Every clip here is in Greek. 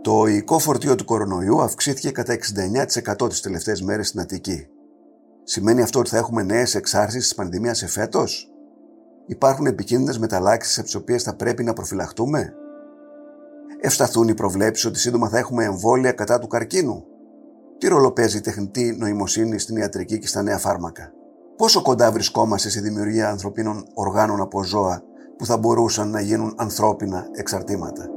Το οικό φορτίο του κορονοϊού αυξήθηκε κατά 69% τις τελευταίες μέρες στην Αττική. Σημαίνει αυτό ότι θα έχουμε νέες εξάρσεις της πανδημίας εφέτος; Υπάρχουν επικίνδυνες μεταλλάξεις από τις οποίες θα πρέπει να προφυλαχτούμε; Ευσταθούν οι προβλέψεις ότι σύντομα θα έχουμε εμβόλια κατά του καρκίνου; Τι ρόλο παίζει η τεχνητή νοημοσύνη στην ιατρική και στα νέα φάρμακα; Πόσο κοντά βρισκόμαστε στη δημιουργία ανθρωπίνων οργάνων από ζώα που θα μπορούσαν να γίνουν ανθρώπινα εξαρτήματα;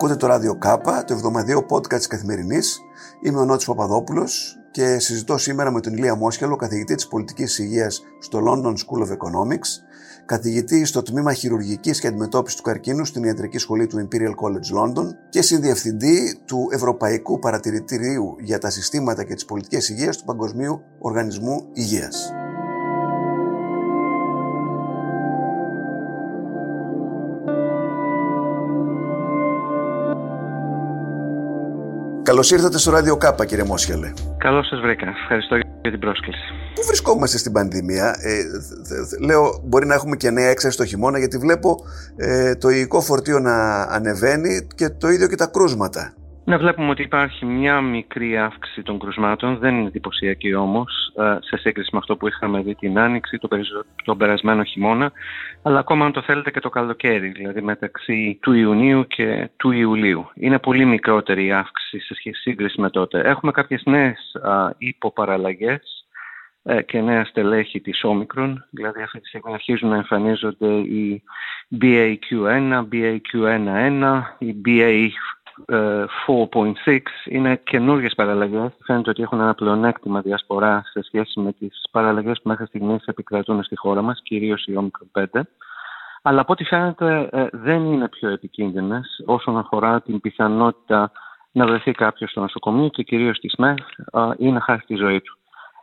Ακούτε το ράδιο Κάπα, το εβδομαδιαίο podcast της Καθημερινής. Είμαι ο Νότης Παπαδόπουλος και συζητώ σήμερα με τον Ηλία Μόσχελο, καθηγητή της πολιτικής υγείας στο London School of Economics, καθηγητή στο τμήμα χειρουργικής και αντιμετώπισης του καρκίνου στην Ιατρική Σχολή του Imperial College London και συνδιευθυντή του Ευρωπαϊκού Παρατηρητηρίου για τα Συστήματα και τις Πολιτικές Υγείας του Παγκοσμίου Οργανισμού Υγείας. Καλώς ήρθατε στο Ράδιο Κάπα, κύριε Μόσχελε. Καλώς σας βρήκα. Ευχαριστώ για την πρόσκληση. Πού βρισκόμαστε στην πανδημία, ε, λέω μπορεί να έχουμε και νέα έξαρση το χειμώνα, γιατί βλέπω ε, το υλικό φορτίο να ανεβαίνει και το ίδιο και τα κρούσματα. Να βλέπουμε ότι υπάρχει μια μικρή αύξηση των κρουσμάτων, δεν είναι εντυπωσιακή όμως ε, σε σύγκριση με αυτό που είχαμε δει την Άνοιξη, τον περασμένο χειμώνα, αλλά ακόμα αν το θέλετε και το καλοκαίρι, δηλαδή μεταξύ του Ιουνίου και του Ιουλίου. Είναι πολύ μικρότερη η αύξηση σε σύγκριση με τότε. Έχουμε κάποιες νέες υποπαραλλαγές ε, και νέα στελέχη της όμικρον, δηλαδή αυτή τη στιγμή αρχίζουν να εμφανίζονται οι BAQ1, BAQ11, οι BA 4.6 είναι καινούργιες παραλλαγές. Φαίνεται ότι έχουν ένα πλεονέκτημα διασπορά σε σχέση με τις παραλλαγές που μέχρι στιγμής επικρατούν στη χώρα μας, κυρίως η Omicron 5. Αλλά από ό,τι φαίνεται ε, δεν είναι πιο επικίνδυνες όσον αφορά την πιθανότητα να βρεθεί κάποιος στο νοσοκομείο και κυρίως στη ΣΜΕΘ ή να χάσει τη ζωή του.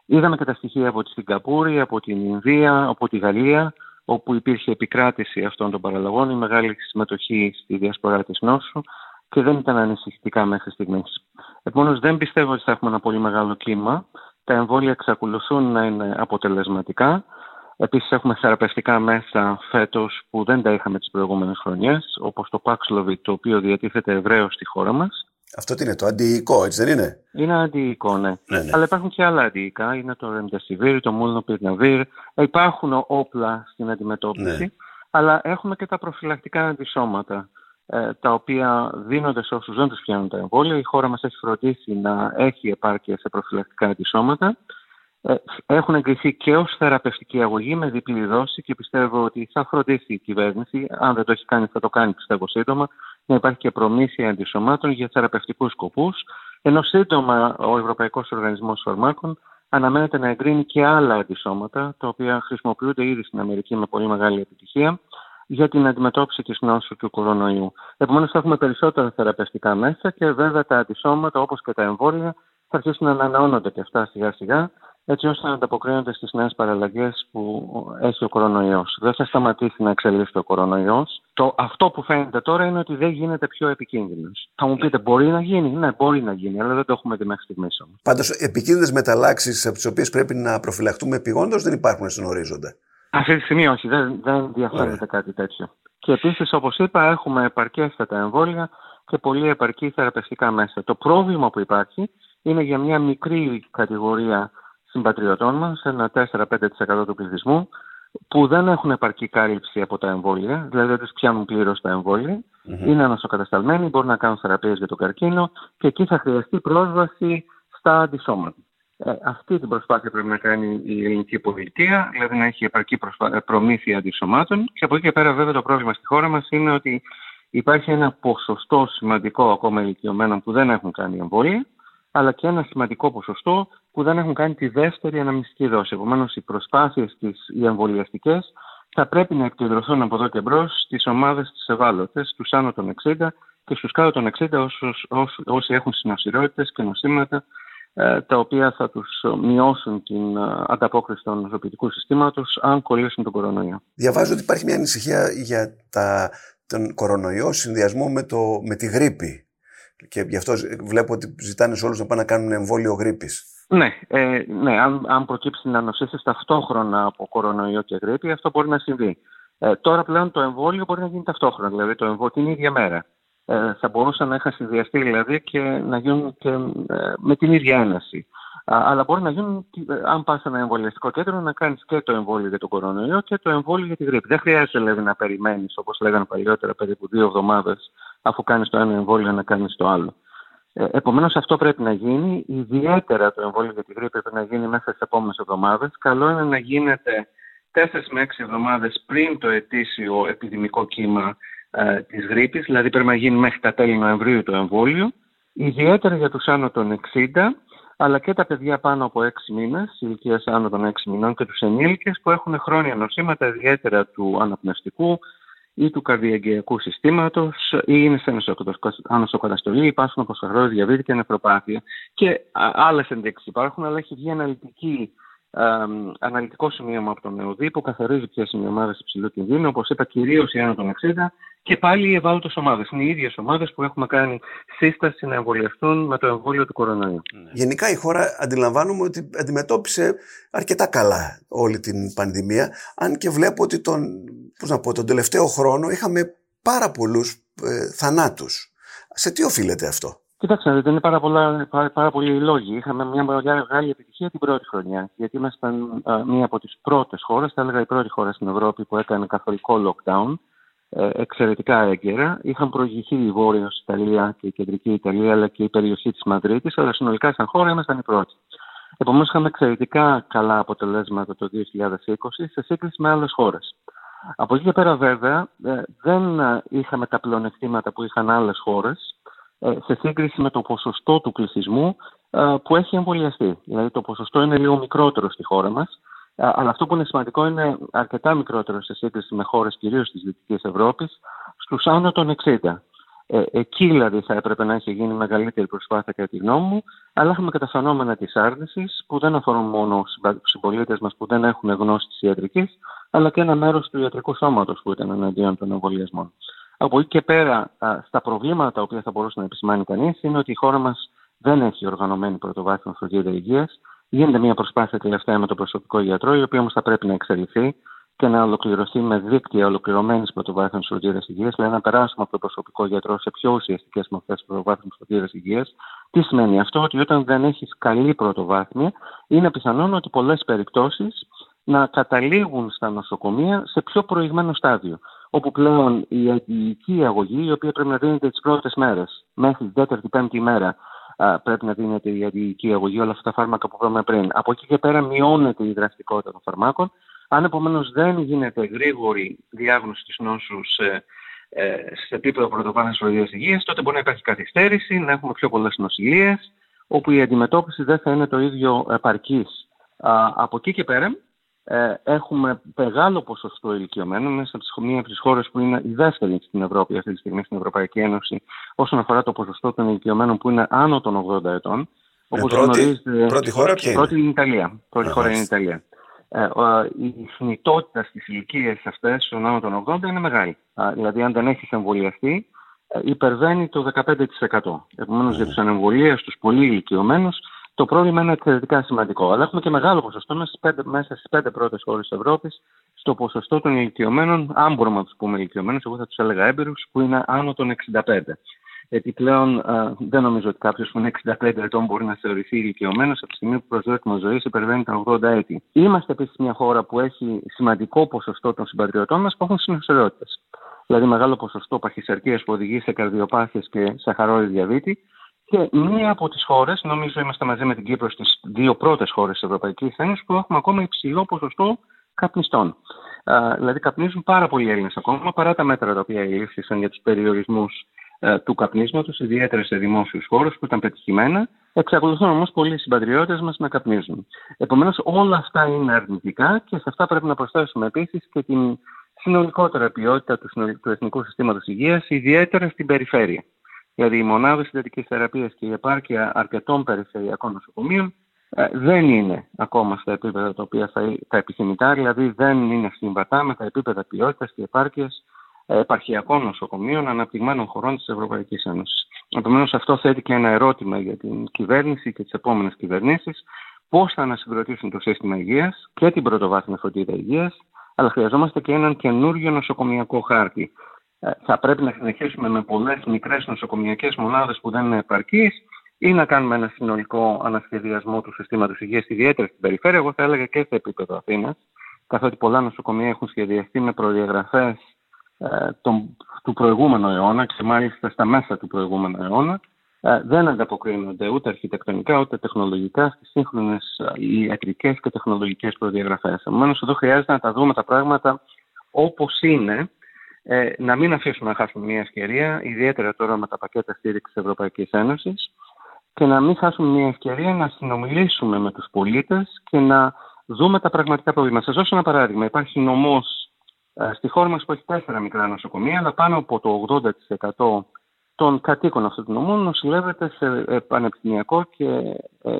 Είδαμε και τα στοιχεία από τη Σιγκαπούρη, από την Ινδία, από τη Γαλλία, όπου υπήρχε επικράτηση αυτών των παραλλαγών, η μεγάλη συμμετοχή στη διασπορά της νόσου και δεν ήταν ανησυχητικά μέχρι στιγμής. Επομένως, δεν πιστεύω ότι θα έχουμε ένα πολύ μεγάλο κύμα. Τα εμβόλια εξακολουθούν να είναι αποτελεσματικά. Επίσης, έχουμε θεραπευτικά μέσα φέτος που δεν τα είχαμε τις προηγούμενες χρονιές, όπως το Paxlovid, το οποίο διατίθεται ευρέως στη χώρα μας. Αυτό τι είναι, το αντιοικό, έτσι δεν είναι; Είναι αντιοικό, ναι. ναι, ναι. Αλλά υπάρχουν και άλλα αντιοικά. Είναι το Remdesivir, το Molnupiravir. Υπάρχουν όπλα στην αντιμετώπιση. Ναι. Αλλά έχουμε και τα προφυλακτικά αντισώματα. Ε, τα οποία δίνονται σε όσους δεν τους πιάνουν τα εμβόλια. Η χώρα μας έχει φροντίσει να έχει επάρκεια σε προφυλακτικά αντισώματα. Ε, έχουν εγκριθεί και ως θεραπευτική αγωγή με διπλή δόση και πιστεύω ότι θα φροντίσει η κυβέρνηση, αν δεν το έχει κάνει θα το κάνει πιστεύω σύντομα, να υπάρχει και προμήθεια αντισωμάτων για θεραπευτικούς σκοπούς, ενώ σύντομα ο Ευρωπαϊκός Οργανισμός Φαρμάκων αναμένεται να εγκρίνει και άλλα αντισώματα, τα οποία χρησιμοποιούνται ήδη στην Αμερική με πολύ μεγάλη επιτυχία για την αντιμετώπιση της νόσου του κορονοϊού. Επομένως θα έχουμε περισσότερα θεραπευτικά μέσα και βέβαια τα αντισώματα όπως και τα εμβόλια θα αρχίσουν να ανανεώνονται και αυτά σιγά σιγά έτσι ώστε να ανταποκρίνονται στις νέες παραλλαγές που έχει ο κορονοϊός. Δεν θα σταματήσει να εξελίσσεται ο κορονοϊός. Το, αυτό που φαίνεται τώρα είναι ότι δεν γίνεται πιο επικίνδυνος. Θα μου πείτε, μπορεί να γίνει; Ναι, μπορεί να γίνει, αλλά δεν το έχουμε δει μέχρι στιγμής όμως. Πάντως, επικίνδυνες μεταλλάξεις από τις οποίες πρέπει να προφυλαχτούμε επιγόντω δεν υπάρχουν στον ορίζοντα. Αυτή τη στιγμή όχι, δεν, δεν διαφαίνεται κάτι τέτοιο. Και επίσης, όπως είπα, έχουμε επαρκέστατα εμβόλια και πολύ επαρκή θεραπευτικά μέσα. Το πρόβλημα που υπάρχει είναι για μια μικρή κατηγορία συμπατριωτών μας, ένα 4-5% του πληθυσμού, που δεν έχουν επαρκή κάλυψη από τα εμβόλια, δηλαδή δεν τους πιάνουν πλήρως τα εμβόλια, mm-hmm. είναι ανασοκατασταλμένοι, μπορούν να κάνουν θεραπείες για τον καρκίνο και εκεί θα χρειαστεί πρόσβαση στα αντισώματα. Ε, αυτή την προσπάθεια πρέπει να κάνει η ελληνική πολιτεία, δηλαδή να έχει επαρκή προσπά... προμήθεια αντισωμάτων. Και από εκεί και πέρα, βέβαια, το πρόβλημα στη χώρα μας είναι ότι υπάρχει ένα ποσοστό σημαντικό ακόμα ηλικιωμένων που δεν έχουν κάνει εμβόλια, αλλά και ένα σημαντικό ποσοστό που δεν έχουν κάνει τη δεύτερη αναμνηστική δόση. Επομένως, οι προσπάθειες τις οι εμβολιαστικές θα πρέπει να επικεντρωθούν από εδώ και μπρος στις ομάδες τι ευάλωτες, του άνω των 60 και στους κάτω των 60, όσοι έχουν συνοσυρότητε και νοσήματα ε, τα οποία θα τους μειώσουν την ε, ανταπόκριση του νοσοποιητικού συστήματος αν κολλήσουν τον κορονοϊό. Διαβάζω ότι υπάρχει μια ανησυχία για τα, τον κορονοϊό συνδυασμό με, το, με τη γρήπη. Και γι' αυτό βλέπω ότι ζητάνε σε όλους να πάνε να κάνουν εμβόλιο γρήπης. Ναι, ε, ναι αν, αν προκύψει να νοσήσει ταυτόχρονα από κορονοϊό και γρήπη, αυτό μπορεί να συμβεί. Ε, τώρα πλέον το εμβόλιο μπορεί να γίνει ταυτόχρονα, δηλαδή το εμβόλιο την ίδια μέρα. Ε, θα μπορούσαν να είχαν συνδυαστεί δηλαδή και να γίνουν και, ε, με την ίδια έναση. αλλά μπορεί να γίνουν, ε, αν πας σε ένα εμβολιαστικό κέντρο, να κάνεις και το εμβόλιο για τον κορονοϊό και το εμβόλιο για τη γρήπη. Δεν χρειάζεται δηλαδή, να περιμένεις, όπως λέγανε παλιότερα, περίπου δύο εβδομάδες, αφού κάνεις το ένα εμβόλιο, να κάνεις το άλλο. Ε, Επομένως, αυτό πρέπει να γίνει. Ιδιαίτερα το εμβόλιο για τη γρήπη πρέπει να γίνει μέσα στις επόμενες εβδομάδες. Καλό είναι να γίνεται 4 με 6 εβδομάδες πριν το ετήσιο επιδημικό κύμα ε, της γρήπης, δηλαδή πρέπει να γίνει μέχρι τα τέλη Νοεμβρίου το εμβόλιο. Ιδιαίτερα για τους άνω των 60, αλλά και τα παιδιά πάνω από 6 μήνες, ηλικίας άνω των 6 μηνών και τους ενήλικες που έχουν χρόνια νοσήματα, ιδιαίτερα του αναπνευστικού, ή του καρδιαγγειακού συστήματος ή είναι σε ανοσοκαταστολή, υπάρχουν αποσχαρώσει, διαβήτη και νευροπάθεια. Και άλλες ενδείξεις υπάρχουν, αλλά έχει βγει αναλυτική αναλυτικό σημείωμα από τον ΕΟΔΗ που καθορίζει ποιες είναι οι ομάδες υψηλού κινδύνου, όπως είπα, κυρίως οι άνω των 60 και πάλι οι ευάλωτες ομάδες. Είναι οι ίδιες ομάδες που έχουμε κάνει σύσταση να εμβολιαστούν με το εμβόλιο του κορονοϊού. Ναι. Γενικά η χώρα αντιλαμβάνομαι ότι αντιμετώπισε αρκετά καλά όλη την πανδημία, αν και βλέπω ότι τον, πώς να πω, τον τελευταίο χρόνο είχαμε πάρα πολλούς ε, θανάτους. Σε τι οφείλεται αυτό; Κοιτάξτε, δεν είναι πάρα, πολλά, πάρα, πάρα πολλοί οι λόγοι. Είχαμε μια μεγάλη επιτυχία την πρώτη χρονιά, γιατί ήμασταν μία από τις πρώτες χώρες, θα έλεγα η πρώτη χώρα στην Ευρώπη που έκανε καθολικό lockdown, ε, εξαιρετικά έγκαιρα. Είχαν προηγηθεί η Βόρειο Ιταλία και η Κεντρική Ιταλία, αλλά και η περιοχή της Μαδρίτης, αλλά συνολικά σαν χώρα ήμασταν οι πρώτοι. Επομένως, είχαμε εξαιρετικά καλά αποτελέσματα το 2020 σε σύγκριση με άλλες χώρες. Από εκεί και πέρα, βέβαια, ε, δεν είχαμε τα πλεονεκτήματα που είχαν άλλες χώρες ε, σε σύγκριση με το ποσοστό του πληθυσμού ε, που έχει εμβολιαστεί. Δηλαδή το ποσοστό είναι λίγο μικρότερο στη χώρα μας, ε, αλλά αυτό που είναι σημαντικό είναι αρκετά μικρότερο σε σύγκριση με χώρες κυρίως της Δυτικής Ευρώπης, στους άνω των 60. Ε, εκεί δηλαδή θα έπρεπε να έχει γίνει μεγαλύτερη προσπάθεια κατά τη γνώμη μου, αλλά έχουμε και τα φαινόμενα τη άρνησης που δεν αφορούν μόνο του συμπολίτες μας που δεν έχουν γνώση της ιατρικής, αλλά και ένα μέρος του ιατρικού σώματος που ήταν εναντίον των εμβολιασμών. Από εκεί και πέρα, στα προβλήματα τα οποία θα μπορούσε να επισημάνει κανείς είναι ότι η χώρα μας δεν έχει οργανωμένη πρωτοβάθμια φροντίδα υγείας. Γίνεται μια προσπάθεια τελευταία με το προσωπικό γιατρό, η οποία όμως θα πρέπει να εξελιχθεί και να ολοκληρωθεί με δίκτυα ολοκληρωμένης πρωτοβάθμιας φροντίδας υγείας, δηλαδή να περάσουμε από το προσωπικό γιατρό σε πιο ουσιαστικές μορφές πρωτοβάθμιας φροντίδας υγείας. Τι σημαίνει αυτό, ότι όταν δεν έχεις καλή πρωτοβάθμια, είναι πιθανόν ότι πολλές περιπτώσεις να καταλήγουν στα νοσοκομεία σε πιο προηγμένο στάδιο όπου πλέον η αγγλική αγωγή, η οποία πρέπει να δίνεται τις πρώτες μέρες, μέχρι την τέταρτη-πέμπτη μέρα, πρέπει να δίνεται η αγγλική αγωγή, όλα αυτά τα φάρμακα που είπαμε πριν. Από εκεί και πέρα μειώνεται η δραστικότητα των φαρμάκων. Αν επομένως δεν γίνεται γρήγορη διάγνωση της νόσους σε, ε, σε επίπεδο πρωτοβάθμιας φροντίδα υγεία, τότε μπορεί να υπάρχει καθυστέρηση, να έχουμε πιο πολλές νοσηλίες, όπου η αντιμετώπιση δεν θα είναι το ίδιο επαρκής. Από εκεί και πέρα, ε, έχουμε μεγάλο ποσοστό ηλικιωμένων. Μέσα από μία από τις χώρες που είναι η δεύτερη στην Ευρώπη αυτή τη στιγμή, στην Ευρωπαϊκή Ένωση, όσον αφορά το ποσοστό των ηλικιωμένων που είναι άνω των 80 ετών. Ε, όπως πρώτη, πρώτη χώρα ποια είναι; Πρώτη είναι η Ιταλία. Πρώτη χώρα είναι η Ιταλία. Ε, η θνητότητα στις ηλικίες αυτές των άνω των 80 είναι μεγάλη. Δηλαδή, αν δεν έχεις εμβολιαστεί, ε, υπερβαίνει το 15%. Επομένως, mm. για τους ανεμβολίε, του πολύ ηλικιωμένους, το πρόβλημα είναι εξαιρετικά σημαντικό. Αλλά έχουμε και μεγάλο ποσοστό μέσα στις πέντε πρώτες χώρες της Ευρώπης στο ποσοστό των ηλικιωμένων, αν μπορούμε να τους πούμε ηλικιωμένους, εγώ θα τους έλεγα έμπειρους, που είναι άνω των 65. Γιατί πλέον δεν νομίζω ότι κάποιος που είναι 65 ετών μπορεί να θεωρηθεί ηλικιωμένος από τη στιγμή που προσδόκιμο ζωής υπερβαίνει τα 80 έτη. Είμαστε επίσης μια χώρα που έχει σημαντικό ποσοστό των συμπατριωτών μας που έχουν συνοστερότητε. Δηλαδή, μεγάλο ποσοστό παχυσαρκίας που οδηγεί σε καρδιοπάθειες και σαχαρόδι διαβήτη και μία από τις χώρες, νομίζω είμαστε μαζί με την Κύπρο στις δύο πρώτες χώρες της Ευρωπαϊκής Ένωσης, που έχουμε ακόμα υψηλό ποσοστό καπνιστών. Α, δηλαδή, καπνίζουν πάρα πολλοί Έλληνες ακόμα, παρά τα μέτρα τα οποία ελήφθησαν για τους περιορισμούς ε, του καπνίσματος, ιδιαίτερα σε δημόσιους χώρους που ήταν πετυχημένα. Εξακολουθούν όμως πολλοί συμπατριώτες μας να καπνίζουν. Επομένως, όλα αυτά είναι αρνητικά και σε αυτά πρέπει να προσθέσουμε επίσης και την συνολικότερα ποιότητα του, του εθνικού συστήματος υγείας, ιδιαίτερα στην περιφέρεια. Δηλαδή, οι μονάδες συντατικής θεραπείας και η επάρκεια αρκετών περιφερειακών νοσοκομείων ε, δεν είναι ακόμα στα επίπεδα τα οποία θα, τα επιθυμητά, δηλαδή δεν είναι συμβατά με τα επίπεδα ποιότητας και επάρκειας επαρχιακών νοσοκομείων αναπτυγμένων χωρών της Ευρωπαϊκής Ένωσης. Επομένως, αυτό θέτει και ένα ερώτημα για την κυβέρνηση και τις επόμενες κυβερνήσεις. Πώς θα ανασυγκροτήσουν το σύστημα υγείας και την πρωτοβάθμια φροντίδα υγείας, αλλά χρειαζόμαστε και έναν καινούριο νοσοκομιακό χάρτη. Ε, θα πρέπει να συνεχίσουμε με πολλές μικρές νοσοκομιακές μονάδες που δεν είναι επαρκείς ή να κάνουμε ένα συνολικό ανασχεδιασμό του συστήματος υγείας, ιδιαίτερα στην περιφέρεια. Εγώ θα έλεγα και σε επίπεδο Αθήνας, καθότι πολλά νοσοκομεία έχουν σχεδιαστεί με προδιαγραφές ε, του προηγούμενου αιώνα και μάλιστα στα μέσα του προηγούμενου αιώνα ε, δεν ανταποκρίνονται ούτε αρχιτεκτονικά ούτε τεχνολογικά στις σύγχρονες ε, ιατρικές και τεχνολογικές προδιαγραφές. Επομένως εδώ χρειάζεται να τα δούμε τα πράγματα όπως είναι, ε, να μην αφήσουμε να χάσουμε μια ευκαιρία, ιδιαίτερα τώρα με τα πακέτα στήριξης της Ευρωπαϊκής Ένωσης και να μην χάσουμε μια ευκαιρία να συνομιλήσουμε με τους πολίτες και να δούμε τα πραγματικά προβλήματα. Σας δώσω ένα παράδειγμα. Υπάρχει νομός ε, στη χώρα μας που έχει τέσσερα μικρά νοσοκομεία, αλλά πάνω από το 80% των κατοίκων αυτού του νομού νοσηλεύεται σε ε, πανεπιστημιακό και ε,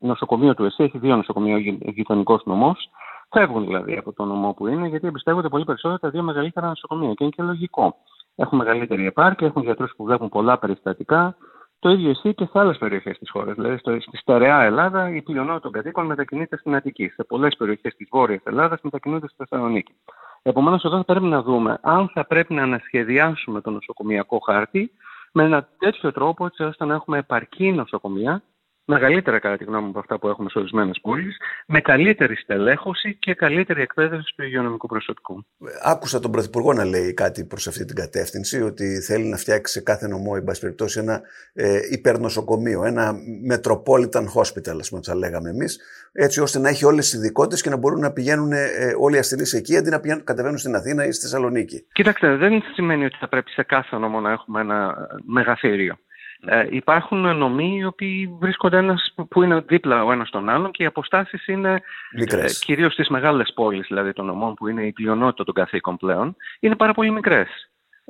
νοσοκομείο του ΕΣΥ. Έχει δύο νοσοκομεία γειτονικός νομός. Φεύγουν δηλαδή από το νομό που είναι, γιατί εμπιστεύονται πολύ περισσότερο τα δύο μεγαλύτερα νοσοκομεία. Και είναι και λογικό. Έχουν μεγαλύτερη επάρκεια, έχουν γιατρούς που βλέπουν πολλά περιστατικά. Το ίδιο ισχύει και σε άλλες περιοχές της χώρας. Δηλαδή, στη στερεά Ελλάδα, η πλειονότητα των κατοίκων μετακινείται στην Αττική. Σε πολλές περιοχές της Βόρειας Ελλάδας μετακινούνται στη Θεσσαλονίκη. Επομένως, εδώ θα πρέπει να δούμε αν θα πρέπει να ανασχεδιάσουμε το νοσοκομιακό χάρτη με ένα τέτοιο τρόπο έτσι ώστε να έχουμε επαρκή νοσοκομεία μεγαλύτερα κατά τη γνώμη μου από αυτά που έχουμε σε ορισμένες πόλεις, με καλύτερη στελέχωση και καλύτερη εκπαίδευση του υγειονομικού προσωπικού. Άκουσα τον Πρωθυπουργό να λέει κάτι προς αυτή την κατεύθυνση, ότι θέλει να φτιάξει σε κάθε νομό, εν πάση περιπτώσει, ένα ε, υπερνοσοκομείο, ένα metropolitan hospital, ας πούμε, θα λέγαμε εμείς, έτσι ώστε να έχει όλες τις ειδικότητες και να μπορούν να πηγαίνουν ε, όλοι οι ασθενείς εκεί αντί να πηγαίνουν, κατεβαίνουν στην Αθήνα ή στη Θεσσαλονίκη. Κοιτάξτε, δεν σημαίνει ότι θα πρέπει σε κάθε νομό να έχουμε ένα μεγαθύριο. Ε, υπάρχουν νομοί οι οποίοι βρίσκονται ένας που είναι δίπλα ο ένας τον άλλον και οι αποστάσεις είναι ε, κυρίως στις μεγάλες πόλεις δηλαδή των νομών που είναι η πλειονότητα των καθήκων πλέον είναι πάρα πολύ μικρές.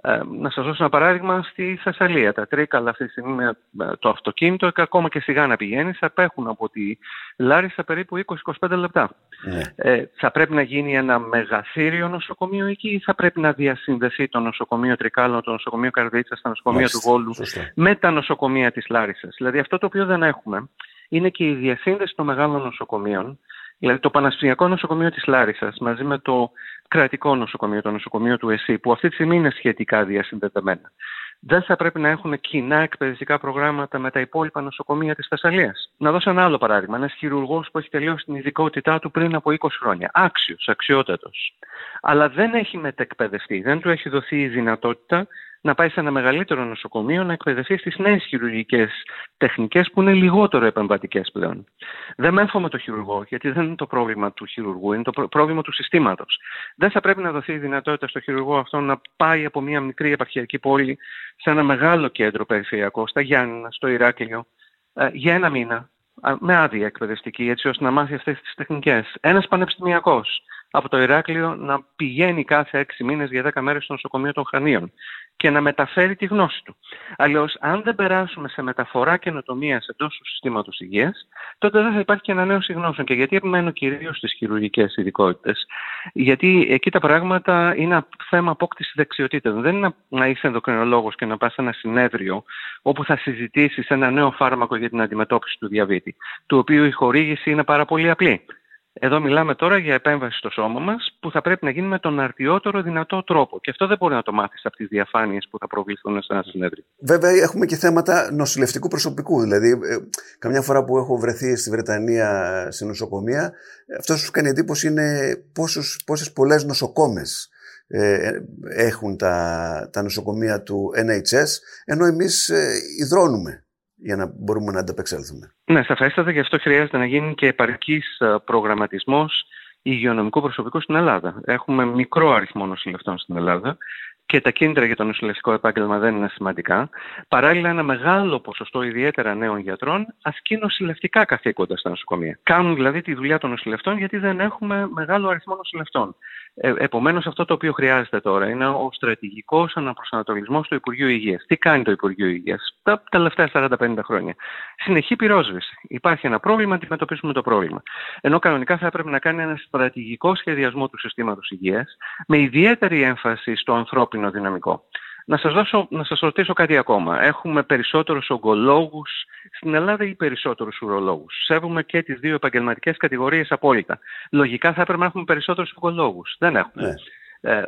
Ε, να σας δώσω ένα παράδειγμα στη Θεσσαλία. Τα Τρίκαλα αυτή τη στιγμή με το αυτοκίνητο και ακόμα και σιγά να πηγαίνεις απέχουν από τη Λάρισα περίπου 20-25 λεπτά. Ναι. Ε, θα πρέπει να γίνει ένα μεγαθύριο νοσοκομείο εκεί ή θα πρέπει να διασυνδεθεί το νοσοκομείο Τρικάλων, το νοσοκομείο Καρδίτσας, το νοσοκομείο του Βόλου με τα νοσοκομεία της Λάρισας; Δηλαδή αυτό το οποίο δεν έχουμε είναι και η διασύνδεση των μεγάλων νοσοκομείων Δηλαδή το Παναστημιακό Νοσοκομείο της Λάρισας μαζί με το κρατικό νοσοκομείο, το νοσοκομείο του ΕΣΥ, που αυτή τη στιγμή είναι σχετικά διασυνδεδεμένα, δεν θα πρέπει να έχουν κοινά εκπαιδευτικά προγράμματα με τα υπόλοιπα νοσοκομεία της Θεσσαλίας. Να δώσω ένα άλλο παράδειγμα. Ένας χειρουργός που έχει τελειώσει την ειδικότητά του πριν από 20 χρόνια. Άξιος, αξιότατος. Αλλά δεν έχει μετεκπαιδευτεί, δεν του έχει δοθεί η δυνατότητα να πάει σε ένα μεγαλύτερο νοσοκομείο να εκπαιδευτεί στις νέες χειρουργικές τεχνικές που είναι λιγότερο επεμβατικές πλέον. Δεν με το χειρουργό, γιατί δεν είναι το πρόβλημα του χειρουργού, είναι το πρόβλημα του συστήματος. Δεν θα πρέπει να δοθεί η δυνατότητα στο χειρουργό αυτό να πάει από μια μικρή επαρχιακή πόλη σε ένα μεγάλο κέντρο περιφερειακό, στα Γιάννηνα, στο Ηράκλειο, ε, για ένα μήνα, με άδεια εκπαιδευτική, έτσι ώστε να μάθει αυτές τις τεχνικές. Ένας πανεπιστημιακός από το Ηράκλειο να πηγαίνει κάθε έξι μήνες για δέκα μέρες στο νοσοκομείο των Χανίων και να μεταφέρει τη γνώση του. Αλλιώς, αν δεν περάσουμε σε μεταφορά καινοτομίας εντός του συστήματος υγείας, τότε δεν θα υπάρχει και ανανέωση γνώσεων. Και γιατί επιμένω κυρίως στις χειρουργικές ειδικότητες, Γιατί εκεί τα πράγματα είναι θέμα απόκτησης δεξιοτήτων. Δεν είναι να είσαι ενδοκρινολόγος και να πας σε ένα συνέδριο όπου θα συζητήσεις ένα νέο φάρμακο για την αντιμετώπιση του διαβήτη, του οποίου η χορήγηση είναι πάρα πολύ απλή. Εδώ μιλάμε τώρα για επέμβαση στο σώμα μας που θα πρέπει να γίνει με τον αρτιότερο δυνατό τρόπο. Και αυτό δεν μπορεί να το μάθεις από τις διαφάνειες που θα προβληθούν σε ένα συνέδριο. Βέβαια, έχουμε και θέματα νοσηλευτικού προσωπικού. Δηλαδή, ε, καμιά φορά που έχω βρεθεί στη Βρετανία σε νοσοκομεία, αυτός που σου κάνει εντύπωση είναι πόσες πολλές νοσοκόμες ε, έχουν τα, τα νοσοκομεία του NHS, ενώ εμείς ε, υδρώνουμε για να μπορούμε να ανταπεξέλθουμε. Ναι, σαφέστατα γι' αυτό χρειάζεται να γίνει και επαρκής ε, προγραμματισμός υγειονομικού προσωπικού στην Ελλάδα. Έχουμε μικρό αριθμό νοσηλευτών στην Ελλάδα και τα κίνητρα για το νοσηλευτικό επάγγελμα δεν είναι σημαντικά. Παράλληλα, ένα μεγάλο ποσοστό ιδιαίτερα νέων γιατρών ασκεί νοσηλευτικά καθήκοντα στα νοσοκομεία. Κάνουν δηλαδή τη δουλειά των νοσηλευτών γιατί δεν έχουμε μεγάλο αριθμό νοσηλευτών. Ε, Επομένως, αυτό το οποίο χρειάζεται τώρα είναι ο στρατηγικός αναπροσανατολισμός του Υπουργείου Υγείας. Τι κάνει το Υπουργείο Υγείας τα τελευταία 40-50 χρόνια; Συνεχή πυρόσβεση. Υπάρχει ένα πρόβλημα, αντιμετωπίσουμε το πρόβλημα. Ενώ κανονικά θα έπρεπε να κάνει ένα στρατηγικό σχεδιασμό του συστήματος υγείας με ιδιαίτερη έμφαση στο ανθρώπινο δυναμικό. Να σας, δώσω, να σας ρωτήσω κάτι ακόμα. Έχουμε περισσότερους ογκολόγους στην Ελλάδα ή περισσότερους ουρολόγους. Σέβουμε και τις δύο επαγγελματικές κατηγορίες απόλυτα. Λογικά θα έπρεπε να έχουμε περισσότερους ογκολόγους. Δεν έχουμε. Ναι. Ε,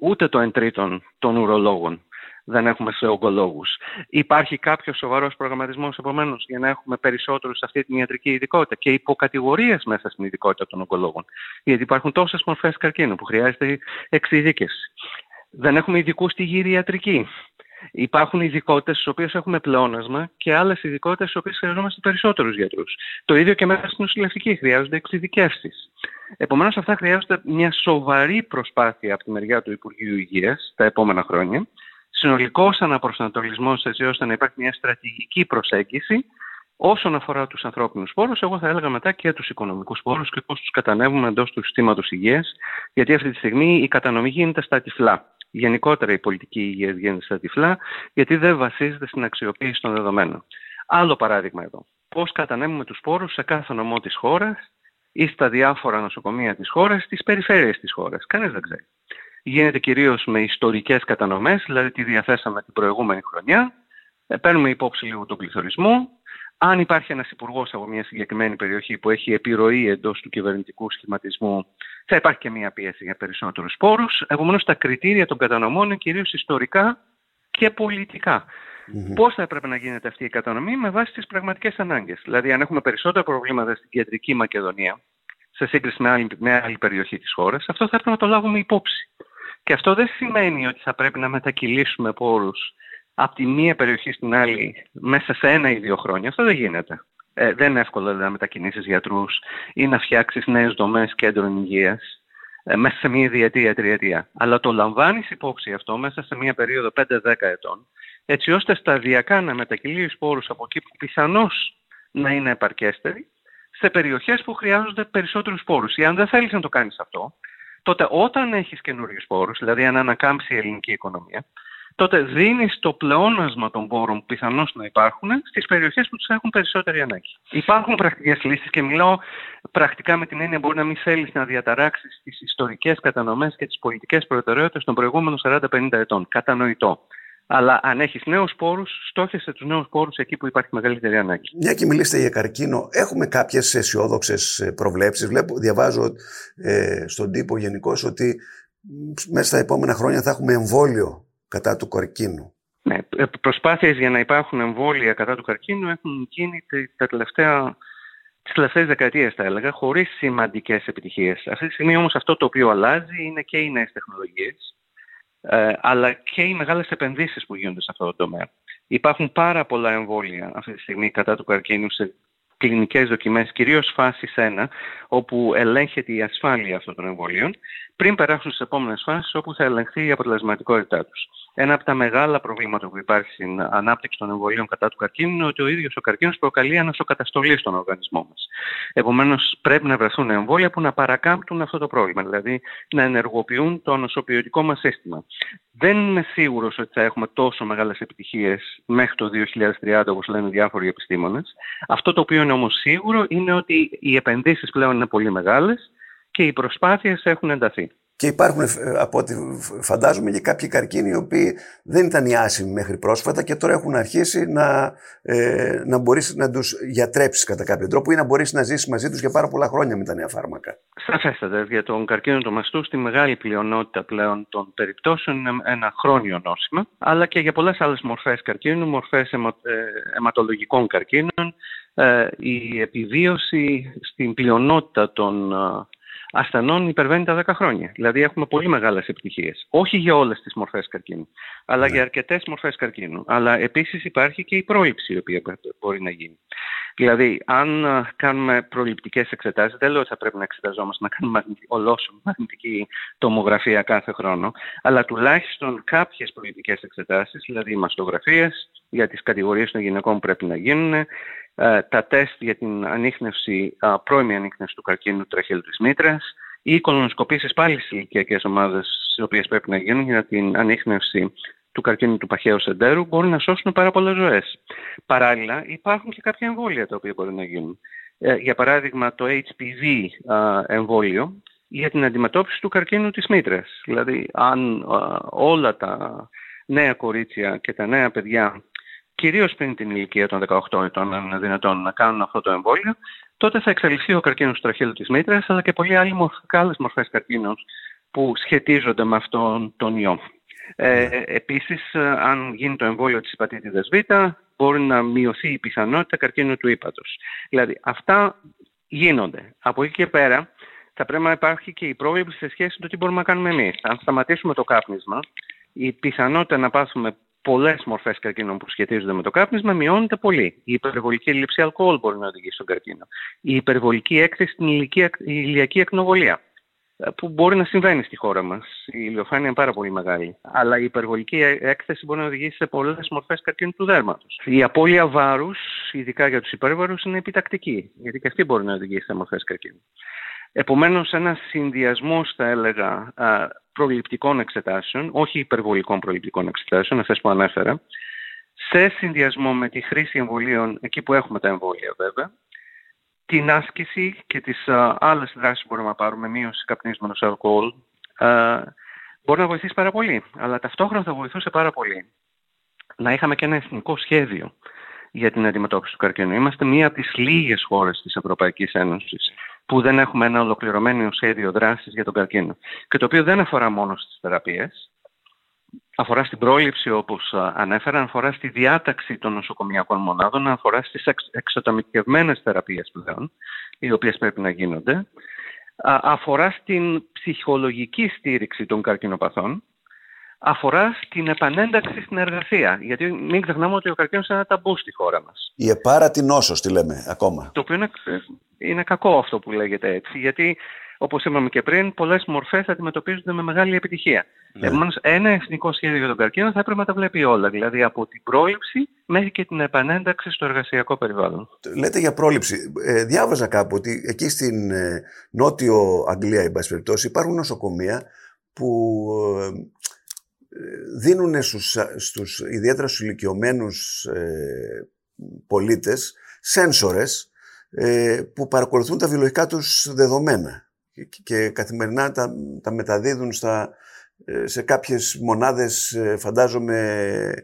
ούτε το εν τρίτον των ουρολόγων δεν έχουμε σε ογκολόγους. Υπάρχει κάποιος σοβαρός προγραμματισμός επομένως για να έχουμε περισσότερους σε αυτή την ιατρική ειδικότητα και υποκατηγορίες μέσα στην ειδικότητα των ογκολόγων; Γιατί υπάρχουν τόσες μορφές καρκίνου που χρειάζεται εξειδίκευση. Δεν έχουμε ειδικούς στη γυριατρική. Υπάρχουν ειδικότητες στις οποίες έχουμε πλεόνασμα και άλλες ειδικότητες στις οποίες χρειαζόμαστε περισσότερους γιατρούς. Το ίδιο και μέσα στην νοσηλευτική. Χρειάζονται εξειδικεύσεις. Επομένως, αυτά χρειάζονται μια σοβαρή προσπάθεια από τη μεριά του Υπουργείου Υγείας τα επόμενα χρόνια. Συνολικός αναπροσανατολισμός έτσι ώστε να υπάρχει μια στρατηγική προσέγγιση όσον αφορά τους ανθρώπινους πόρου, εγώ θα έλεγα μετά και τους οικονομικούς πόρου και πώς τους κατανεύουμε εντός του συστήματος υγείας, γιατί αυτή τη στιγμή η κατανομή γίνεται στα τυφλά γενικότερα η πολιτική υγείας γίνεται στα τυφλά, γιατί δεν βασίζεται στην αξιοποίηση των δεδομένων. Άλλο παράδειγμα εδώ. Πώς κατανέμουμε τους πόρους σε κάθε νομό της χώρας ή στα διάφορα νοσοκομεία της χώρας, στις περιφέρειες της χώρας. Κανείς δεν ξέρει. Γίνεται κυρίως με ιστορικές κατανομές, δηλαδή τι διαθέσαμε την προηγούμενη χρονιά. Ε, παίρνουμε υπόψη λίγο τον πληθωρισμό, αν υπάρχει ένας υπουργός από μια συγκεκριμένη περιοχή που έχει επιρροή εντός του κυβερνητικού σχηματισμού, θα υπάρχει και μια πίεση για περισσότερους πόρους. Επομένως, τα κριτήρια των κατανομών είναι κυρίως ιστορικά και πολιτικά. Mm-hmm. Πώς θα έπρεπε να γίνεται αυτή η κατανομή με βάση τις πραγματικές ανάγκες. Δηλαδή, αν έχουμε περισσότερα προβλήματα στην κεντρική Μακεδονία, σε σύγκριση με άλλη, με άλλη περιοχή της χώρας, αυτό θα έπρεπε να το λάβουμε υπόψη. Και αυτό δεν σημαίνει ότι θα πρέπει να μετακυλήσουμε πόρους από τη μία περιοχή στην άλλη μέσα σε ένα ή δύο χρόνια. Αυτό δεν γίνεται. Ε, δεν είναι εύκολο δηλαδή, να μετακινήσεις γιατρούς ή να φτιάξεις νέες δομές κέντρων υγείας ε, μέσα σε μία διετία, τριετία. Αλλά το λαμβάνεις υπόψη αυτό μέσα σε μία περίοδο 5-10 ετών, έτσι ώστε σταδιακά να μετακυλεί πόρους από εκεί που πιθανώς να είναι επαρκέστεροι, σε περιοχές που χρειάζονται περισσότερους πόρους. Ή αν δεν θέλεις να το κάνεις αυτό, τότε όταν έχεις καινούριους πόρους, δηλαδή αν ανακάμψει η ελληνική οικονομία, τότε δίνεις το πλεόνασμα των πόρων που πιθανώς να υπάρχουν στις περιοχές που τους έχουν περισσότερη ανάγκη. Υπάρχουν πρακτικές λύσεις και μιλάω πρακτικά με την έννοια μπορεί να μην θέλεις να διαταράξεις τις ιστορικές κατανομές και τις πολιτικές προτεραιότητες των προηγούμενων 40-50 ετών. Κατανοητό. Αλλά αν έχεις νέους πόρους, στόχεσαι τους νέους πόρους εκεί που υπάρχει μεγαλύτερη ανάγκη. Μια και μιλήσετε για καρκίνο, έχουμε κάποιες αισιόδοξες προβλέψεις. Διαβάζω ε, στον τύπο γενικώς ότι μέσα στα επόμενα χρόνια θα έχουμε εμβόλιο κατά του καρκίνου. Ναι, ε, προσπάθειες για να υπάρχουν εμβόλια κατά του καρκίνου έχουν γίνει τα τελευταία τις τελευταίες δεκαετίες θα έλεγα, χωρίς σημαντικές επιτυχίες. Αυτή τη στιγμή όμως αυτό το οποίο αλλάζει είναι και οι νέες τεχνολογίες, ε, αλλά και οι μεγάλες επενδύσεις που γίνονται σε αυτό το τομέα. Υπάρχουν πάρα πολλά εμβόλια αυτή τη στιγμή κατά του καρκίνου σε κλινικές δοκιμές, κυρίως φάση 1, όπου ελέγχεται η ασφάλεια αυτών των εμβολίων, πριν περάσουν στις επόμενες φάσεις όπου θα ελεγχθεί η αποτελεσματικότητά τους. Ένα από τα μεγάλα προβλήματα που υπάρχει στην ανάπτυξη των εμβολίων κατά του καρκίνου είναι ότι ο ίδιος ο καρκίνος προκαλεί ανασοκαταστολή στον οργανισμό μας. Επομένως, πρέπει να βρεθούν εμβόλια που να παρακάμπτουν αυτό το πρόβλημα, δηλαδή να ενεργοποιούν το ανοσοποιητικό μας σύστημα. Δεν είμαι σίγουρος ότι θα έχουμε τόσο μεγάλες επιτυχίες μέχρι το 2030, όπως λένε διάφοροι επιστήμονες. Αυτό το οποίο είναι όμως σίγουρο είναι ότι οι επενδύσεις πλέον είναι πολύ μεγάλες και οι προσπάθειες έχουν ενταθεί. Και υπάρχουν, ε, από ό,τι φαντάζομαι, και κάποιοι καρκίνοι οι οποίοι δεν ήταν οι άσημοι μέχρι πρόσφατα και τώρα έχουν αρχίσει να, ε, να μπορείς να τους γιατρέψεις κατά κάποιο τρόπο ή να μπορείς να ζήσεις μαζί τους για πάρα πολλά χρόνια με τα νέα φάρμακα. Σαφέστατα. Για τον καρκίνο του μαστού, στη μεγάλη πλειονότητα πλέον των περιπτώσεων είναι ένα χρόνιο νόσημα, αλλά και για πολλές άλλες μορφές καρκίνου, μορφές αιμα, ε, αιματολογικών καρκίνων, ε, η επιβίωση στην πλειονότητα των ασθενών υπερβαίνει τα 10 χρόνια. Δηλαδή έχουμε πολύ μεγάλες επιτυχίες. Όχι για όλες τις μορφές καρκίνου, αλλά ναι. για αρκετές μορφές καρκίνου. Αλλά επίσης υπάρχει και η πρόληψη η οποία μπορεί να γίνει. Δηλαδή, αν κάνουμε προληπτικές εξετάσεις, δεν λέω ότι θα πρέπει να εξεταζόμαστε να κάνουμε ολόσωμη μαγνητική τομογραφία κάθε χρόνο, αλλά τουλάχιστον κάποιες προληπτικές εξετάσεις, δηλαδή μαστογραφίες για τις κατηγορίες των γυναικών που πρέπει να γίνουν, ε, τα τεστ για την ανείχνευση, πρώιμη ανείχνευση του καρκίνου τραχύλου της μήτρας ή κολονοσκοπήσεις πάλι στις ηλικιακές ομάδες στις οποίες πρέπει να γίνουν για την ανείχνευση του καρκίνου του παχαίου σεντέρου μπορούν να σώσουν πάρα πολλές ζωές. Παράλληλα υπάρχουν και κάποια εμβόλια τα οποία μπορούν να γίνουν. Ε, για παράδειγμα το HPV εμβόλιο για την αντιμετώπιση του καρκίνου της μήτρας. Δηλαδή αν όλα τα νέα κορίτσια και τα νέα παιδιά, κυρίως πριν την ηλικία των 18 ετών, αν είναι δυνατόν να κάνουν αυτό το εμβόλιο, τότε θα εξαλειφθεί ο καρκίνος του τραχύλου της μήτρας, αλλά και πολλοί άλλοι άλλες μορφές καρκίνων που σχετίζονται με αυτόν τον ιό. Ε, ναι. επίσης, αν γίνει το εμβόλιο της υπατήτηδας Β, μπορεί να μειωθεί η πιθανότητα καρκίνου του ύπατος. Δηλαδή, αυτά γίνονται. Από εκεί και πέρα, θα πρέπει να υπάρχει και η πρόβλεψη σε σχέση με το τι μπορούμε να κάνουμε εμείς. Αν σταματήσουμε το κάπνισμα, η πιθανότητα να πάθουμε πολλές μορφές καρκίνων που σχετίζονται με το κάπνισμα μειώνεται πολύ. Η υπερβολική έλλειψη αλκοόλ μπορεί να οδηγήσει στον καρκίνο. Η υπερβολική έκθεση στην ηλιακή εκνοβολία ε, που μπορεί να συμβαίνει στη χώρα μας. Η ηλιοφάνεια είναι πάρα πολύ μεγάλη. Αλλά η υπερβολική έκθεση μπορεί να οδηγήσει σε πολλές μορφές καρκίνου του δέρματος. Η απώλεια βάρους, ειδικά για τους υπέρβαρους, είναι επιτακτική. Γιατί και αυτή μπορεί να οδηγήσει σε μορφές καρκίνου. Επομένως, ένα συνδυασμό, θα έλεγα, προληπτικών εξετάσεων, όχι υπερβολικών προληπτικών εξετάσεων, αυτές που ανέφερα, σε συνδυασμό με τη χρήση εμβολίων, εκεί που έχουμε τα εμβόλια βέβαια, την άσκηση και τις α, άλλες δράσεις που μπορούμε να πάρουμε, μείωση καπνίσματος αλκοόλ, α, μπορεί να βοηθήσει πάρα πολύ. Αλλά ταυτόχρονα θα βοηθούσε πάρα πολύ να είχαμε και ένα εθνικό σχέδιο για την αντιμετώπιση του καρκίνου. Είμαστε μία από τις λίγες χώρες της Ευρωπαϊκής Ένωσης που δεν έχουμε ένα ολοκληρωμένο σχέδιο δράσης για τον καρκίνο. Και το οποίο δεν αφορά μόνο στις θεραπείες, αφορά στην πρόληψη όπως ανέφερα, αφορά στη διάταξη των νοσοκομιακών μονάδων, αφορά στις εξατομικευμένες θεραπείες πλέον, οι οποίες πρέπει να γίνονται, αφορά στην ψυχολογική στήριξη των καρκινοπαθών, αφορά στην επανένταξη στην εργασία. Γιατί μην ξεχνάμε ότι ο καρκίνος είναι ένα ταμπού στη χώρα μας. Η επάρατη νόσος, τη λέμε ακόμα. Το οποίο είναι, είναι κακό αυτό που λέγεται έτσι. Γιατί, όπως είπαμε και πριν, πολλές μορφές αντιμετωπίζονται με μεγάλη επιτυχία. Ναι. Επομένως, ένα εθνικό σχέδιο για τον καρκίνο θα έπρεπε να τα βλέπει όλα. Δηλαδή, από την πρόληψη μέχρι και την επανένταξη στο εργασιακό περιβάλλον. Λέτε για πρόληψη. Ε, διάβαζα κάπου ότι εκεί στην ε, Νότιο Αγγλία, εν υπάρχουν νοσοκομεία που ε, δίνουν στους, στους ιδιαίτερα στους ηλικιωμένους ε, πολίτες σένσορες ε, που παρακολουθούν τα βιολογικά τους δεδομένα και, καθημερινά τα, τα μεταδίδουν στα, ε, σε κάποιες μονάδες ε, φαντάζομαι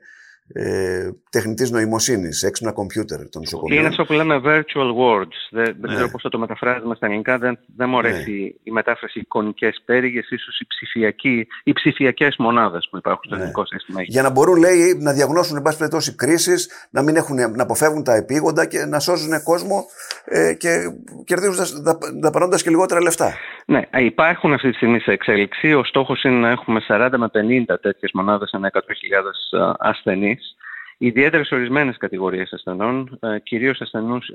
ε, τεχνητής νοημοσύνης, έξυπνα κομπιούτερ των νοσοκομείων. Είναι αυτό που λέμε virtual words. Δεν, ναι. ξέρω πώς θα το μεταφράζουμε στα ελληνικά. Δεν, δεν μου αρέσει ναι. η μετάφραση εικονικές πέρυγε, ίσως οι, οι ψηφιακές μονάδες που υπάρχουν στο ναι. ελληνικό σύστημα. Για να μπορούν, λέει, να διαγνώσουν, εν πάση περιπτώσει, κρίσεις, να, μην έχουν, να αποφεύγουν τα επίγοντα και να σώζουν κόσμο ε, και κερδίζοντας, δαπανώντας και λιγότερα λεφτά. Ναι, υπάρχουν αυτή τη στιγμή σε εξέλιξη. Ο στόχος είναι να έχουμε 40 με 50 τέτοιες μονάδες ανά 100.000 ασθενείς ιδιαίτερα σε ορισμένες κατηγορίες ασθενών, ε, κυρίως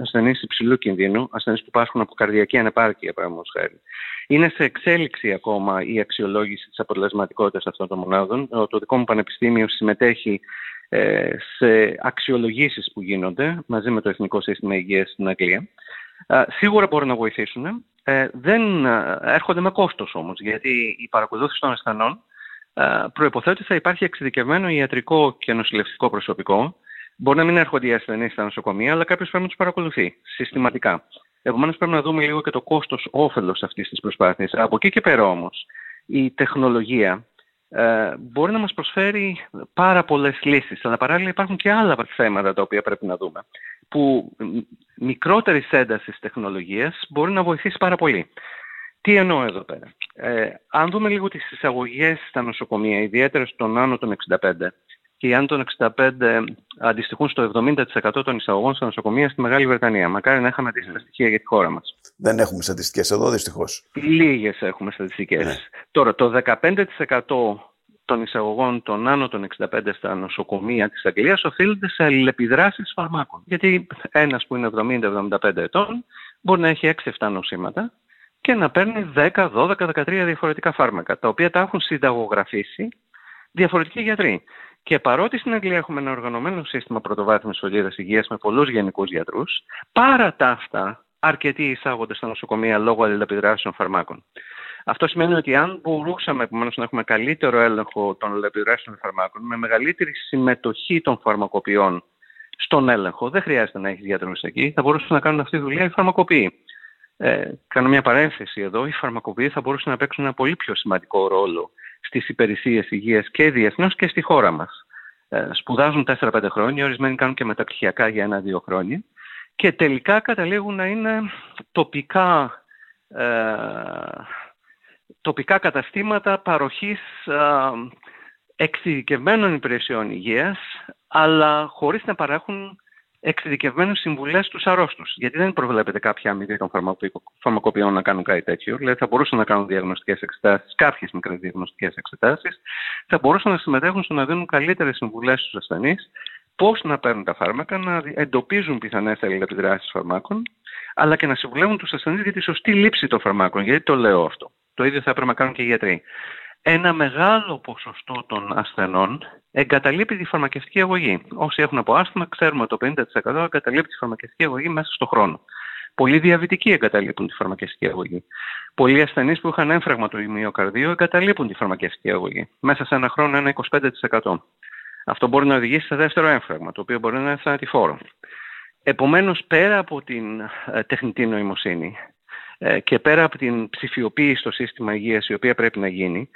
ασθενείς υψηλού κινδύνου, ασθενείς που πάσχουν από καρδιακή ανεπάρκεια, παραδείγματος χάρη. Είναι σε εξέλιξη ακόμα η αξιολόγηση της αποτελεσματικότητας αυτών των μονάδων. Το δικό μου πανεπιστήμιο συμμετέχει ε, σε αξιολογήσεις που γίνονται μαζί με το Εθνικό Σύστημα Υγείας στην Αγγλία. Ε, σίγουρα μπορούν να βοηθήσουν. Δεν έρχονται με κόστος όμως, γιατί η παρακολούθηση των ασθενών ε, προϋποθέτει ότι θα υπάρχει εξειδικευμένο ιατρικό και νοσηλευτικό προσωπικό. Μπορεί να μην έρχονται οι ασθενείς στα νοσοκομεία, αλλά κάποιος πρέπει να τους παρακολουθεί συστηματικά. Επομένως, πρέπει να δούμε λίγο και το κόστος όφελος αυτής της προσπάθειας. Από εκεί και πέρα όμως, η τεχνολογία ε, μπορεί να μας προσφέρει πάρα πολλές λύσεις. Αλλά παράλληλα υπάρχουν και άλλα θέματα τα οποία πρέπει να δούμε. Που μικρότερης έντασης τεχνολογίας μπορεί να βοηθήσει πάρα πολύ. Τι εννοώ εδώ πέρα; Ε, αν δούμε λίγο τις εισαγωγές στα νοσοκομεία, ιδιαίτερα στον άνω των 65, και οι άνω των 65 αντιστοιχούν στο 70% των εισαγωγών στα νοσοκομεία στη Μεγάλη Βρετανία. Μακάρι να είχαμε αντίστοιχα στοιχεία για τη χώρα μας. Δεν έχουμε στατιστικές εδώ, δυστυχώς. Λίγες έχουμε στατιστικές. Ναι. Τώρα, το 15% των εισαγωγών των άνω των 65 στα νοσοκομεία της Αγγλίας οφείλονται σε αλληλεπιδράσεις φαρμάκων. Γιατί ένας που είναι 70-75 ετών μπορεί να έχει 6-7 νοσήματα και να παίρνει 10, 12, 13 διαφορετικά φάρμακα, τα οποία τα έχουν συνταγογραφήσει διαφορετικοί γιατροί. Και παρότι στην Αγγλία έχουμε ένα οργανωμένο σύστημα πρωτοβάθμιας φροντίδας υγείας με πολλούς γενικούς γιατρούς, παρά τα αυτά αρκετοί εισάγονται στα νοσοκομεία λόγω αλληλεπιδράσεων φαρμάκων. Αυτό σημαίνει ότι αν μπορούσαμε επομένως να έχουμε καλύτερο έλεγχο των αλληλεπιδράσεων φαρμάκων, με μεγαλύτερη συμμετοχή των φαρμακοποιών στον έλεγχο, δεν χρειάζεται να έχεις γιατρούς εκεί, θα μπορούσαν να κάνουν αυτή τη δουλειά οι φαρμακοποιοί. Ε, κάνω μια παρένθεση εδώ. Οι φαρμακοποιοί θα μπορούσαν να παίξουν ένα πολύ πιο σημαντικό ρόλο στις υπηρεσίες υγείας και διεθνώς και στη χώρα μας. Ε, σπουδάζουν 4-5 χρόνια, ορισμένοι κάνουν και μεταπτυχιακά για ένα-δύο χρόνια και τελικά καταλήγουν να είναι τοπικά, ε, τοπικά καταστήματα παροχής ε, εξειδικευμένων υπηρεσιών υγείας, αλλά χωρίς να παρέχουν εξειδικευμένες συμβουλές στους αρρώστους. Γιατί δεν προβλέπεται κάποια αμοιβή των φαρμακοποιών να κάνουν κάτι τέτοιο. Δηλαδή θα μπορούσαν να κάνουν διαγνωστικές εξετάσεις, κάποιες μικρές διαγνωστικές εξετάσεις, θα μπορούσαν να συμμετέχουν στο να δίνουν καλύτερες συμβουλές στους ασθενείς πώς να παίρνουν τα φάρμακα, να εντοπίζουν πιθανές αλληλεπιδράσει φαρμάκων, αλλά και να συμβουλεύουν τους ασθενείς για τη σωστή λήψη των φαρμάκων. Γιατί το λέω αυτό. Το ίδιο θα έπρεπε να κάνουν και οι γιατροί ένα μεγάλο ποσοστό των ασθενών εγκαταλείπει τη φαρμακευτική αγωγή. Όσοι έχουν από άσθημα, ξέρουμε ότι το 50% εγκαταλείπει τη φαρμακευτική αγωγή μέσα στον χρόνο. Πολλοί διαβητικοί εγκαταλείπουν τη φαρμακευτική αγωγή. Πολλοί ασθενείς που είχαν έμφραγμα του ημιοκαρδίου εγκαταλείπουν τη φαρμακευτική αγωγή. Μέσα σε ένα χρόνο ένα 25%. Αυτό μπορεί να οδηγήσει σε δεύτερο έμφραγμα, το οποίο μπορεί να είναι θανατηφόρο. Επομένως, πέρα από την ε, τεχνητή νοημοσύνη ε, και πέρα από την ψηφιοποίηση στο σύστημα υγείας η οποία πρέπει να γίνει,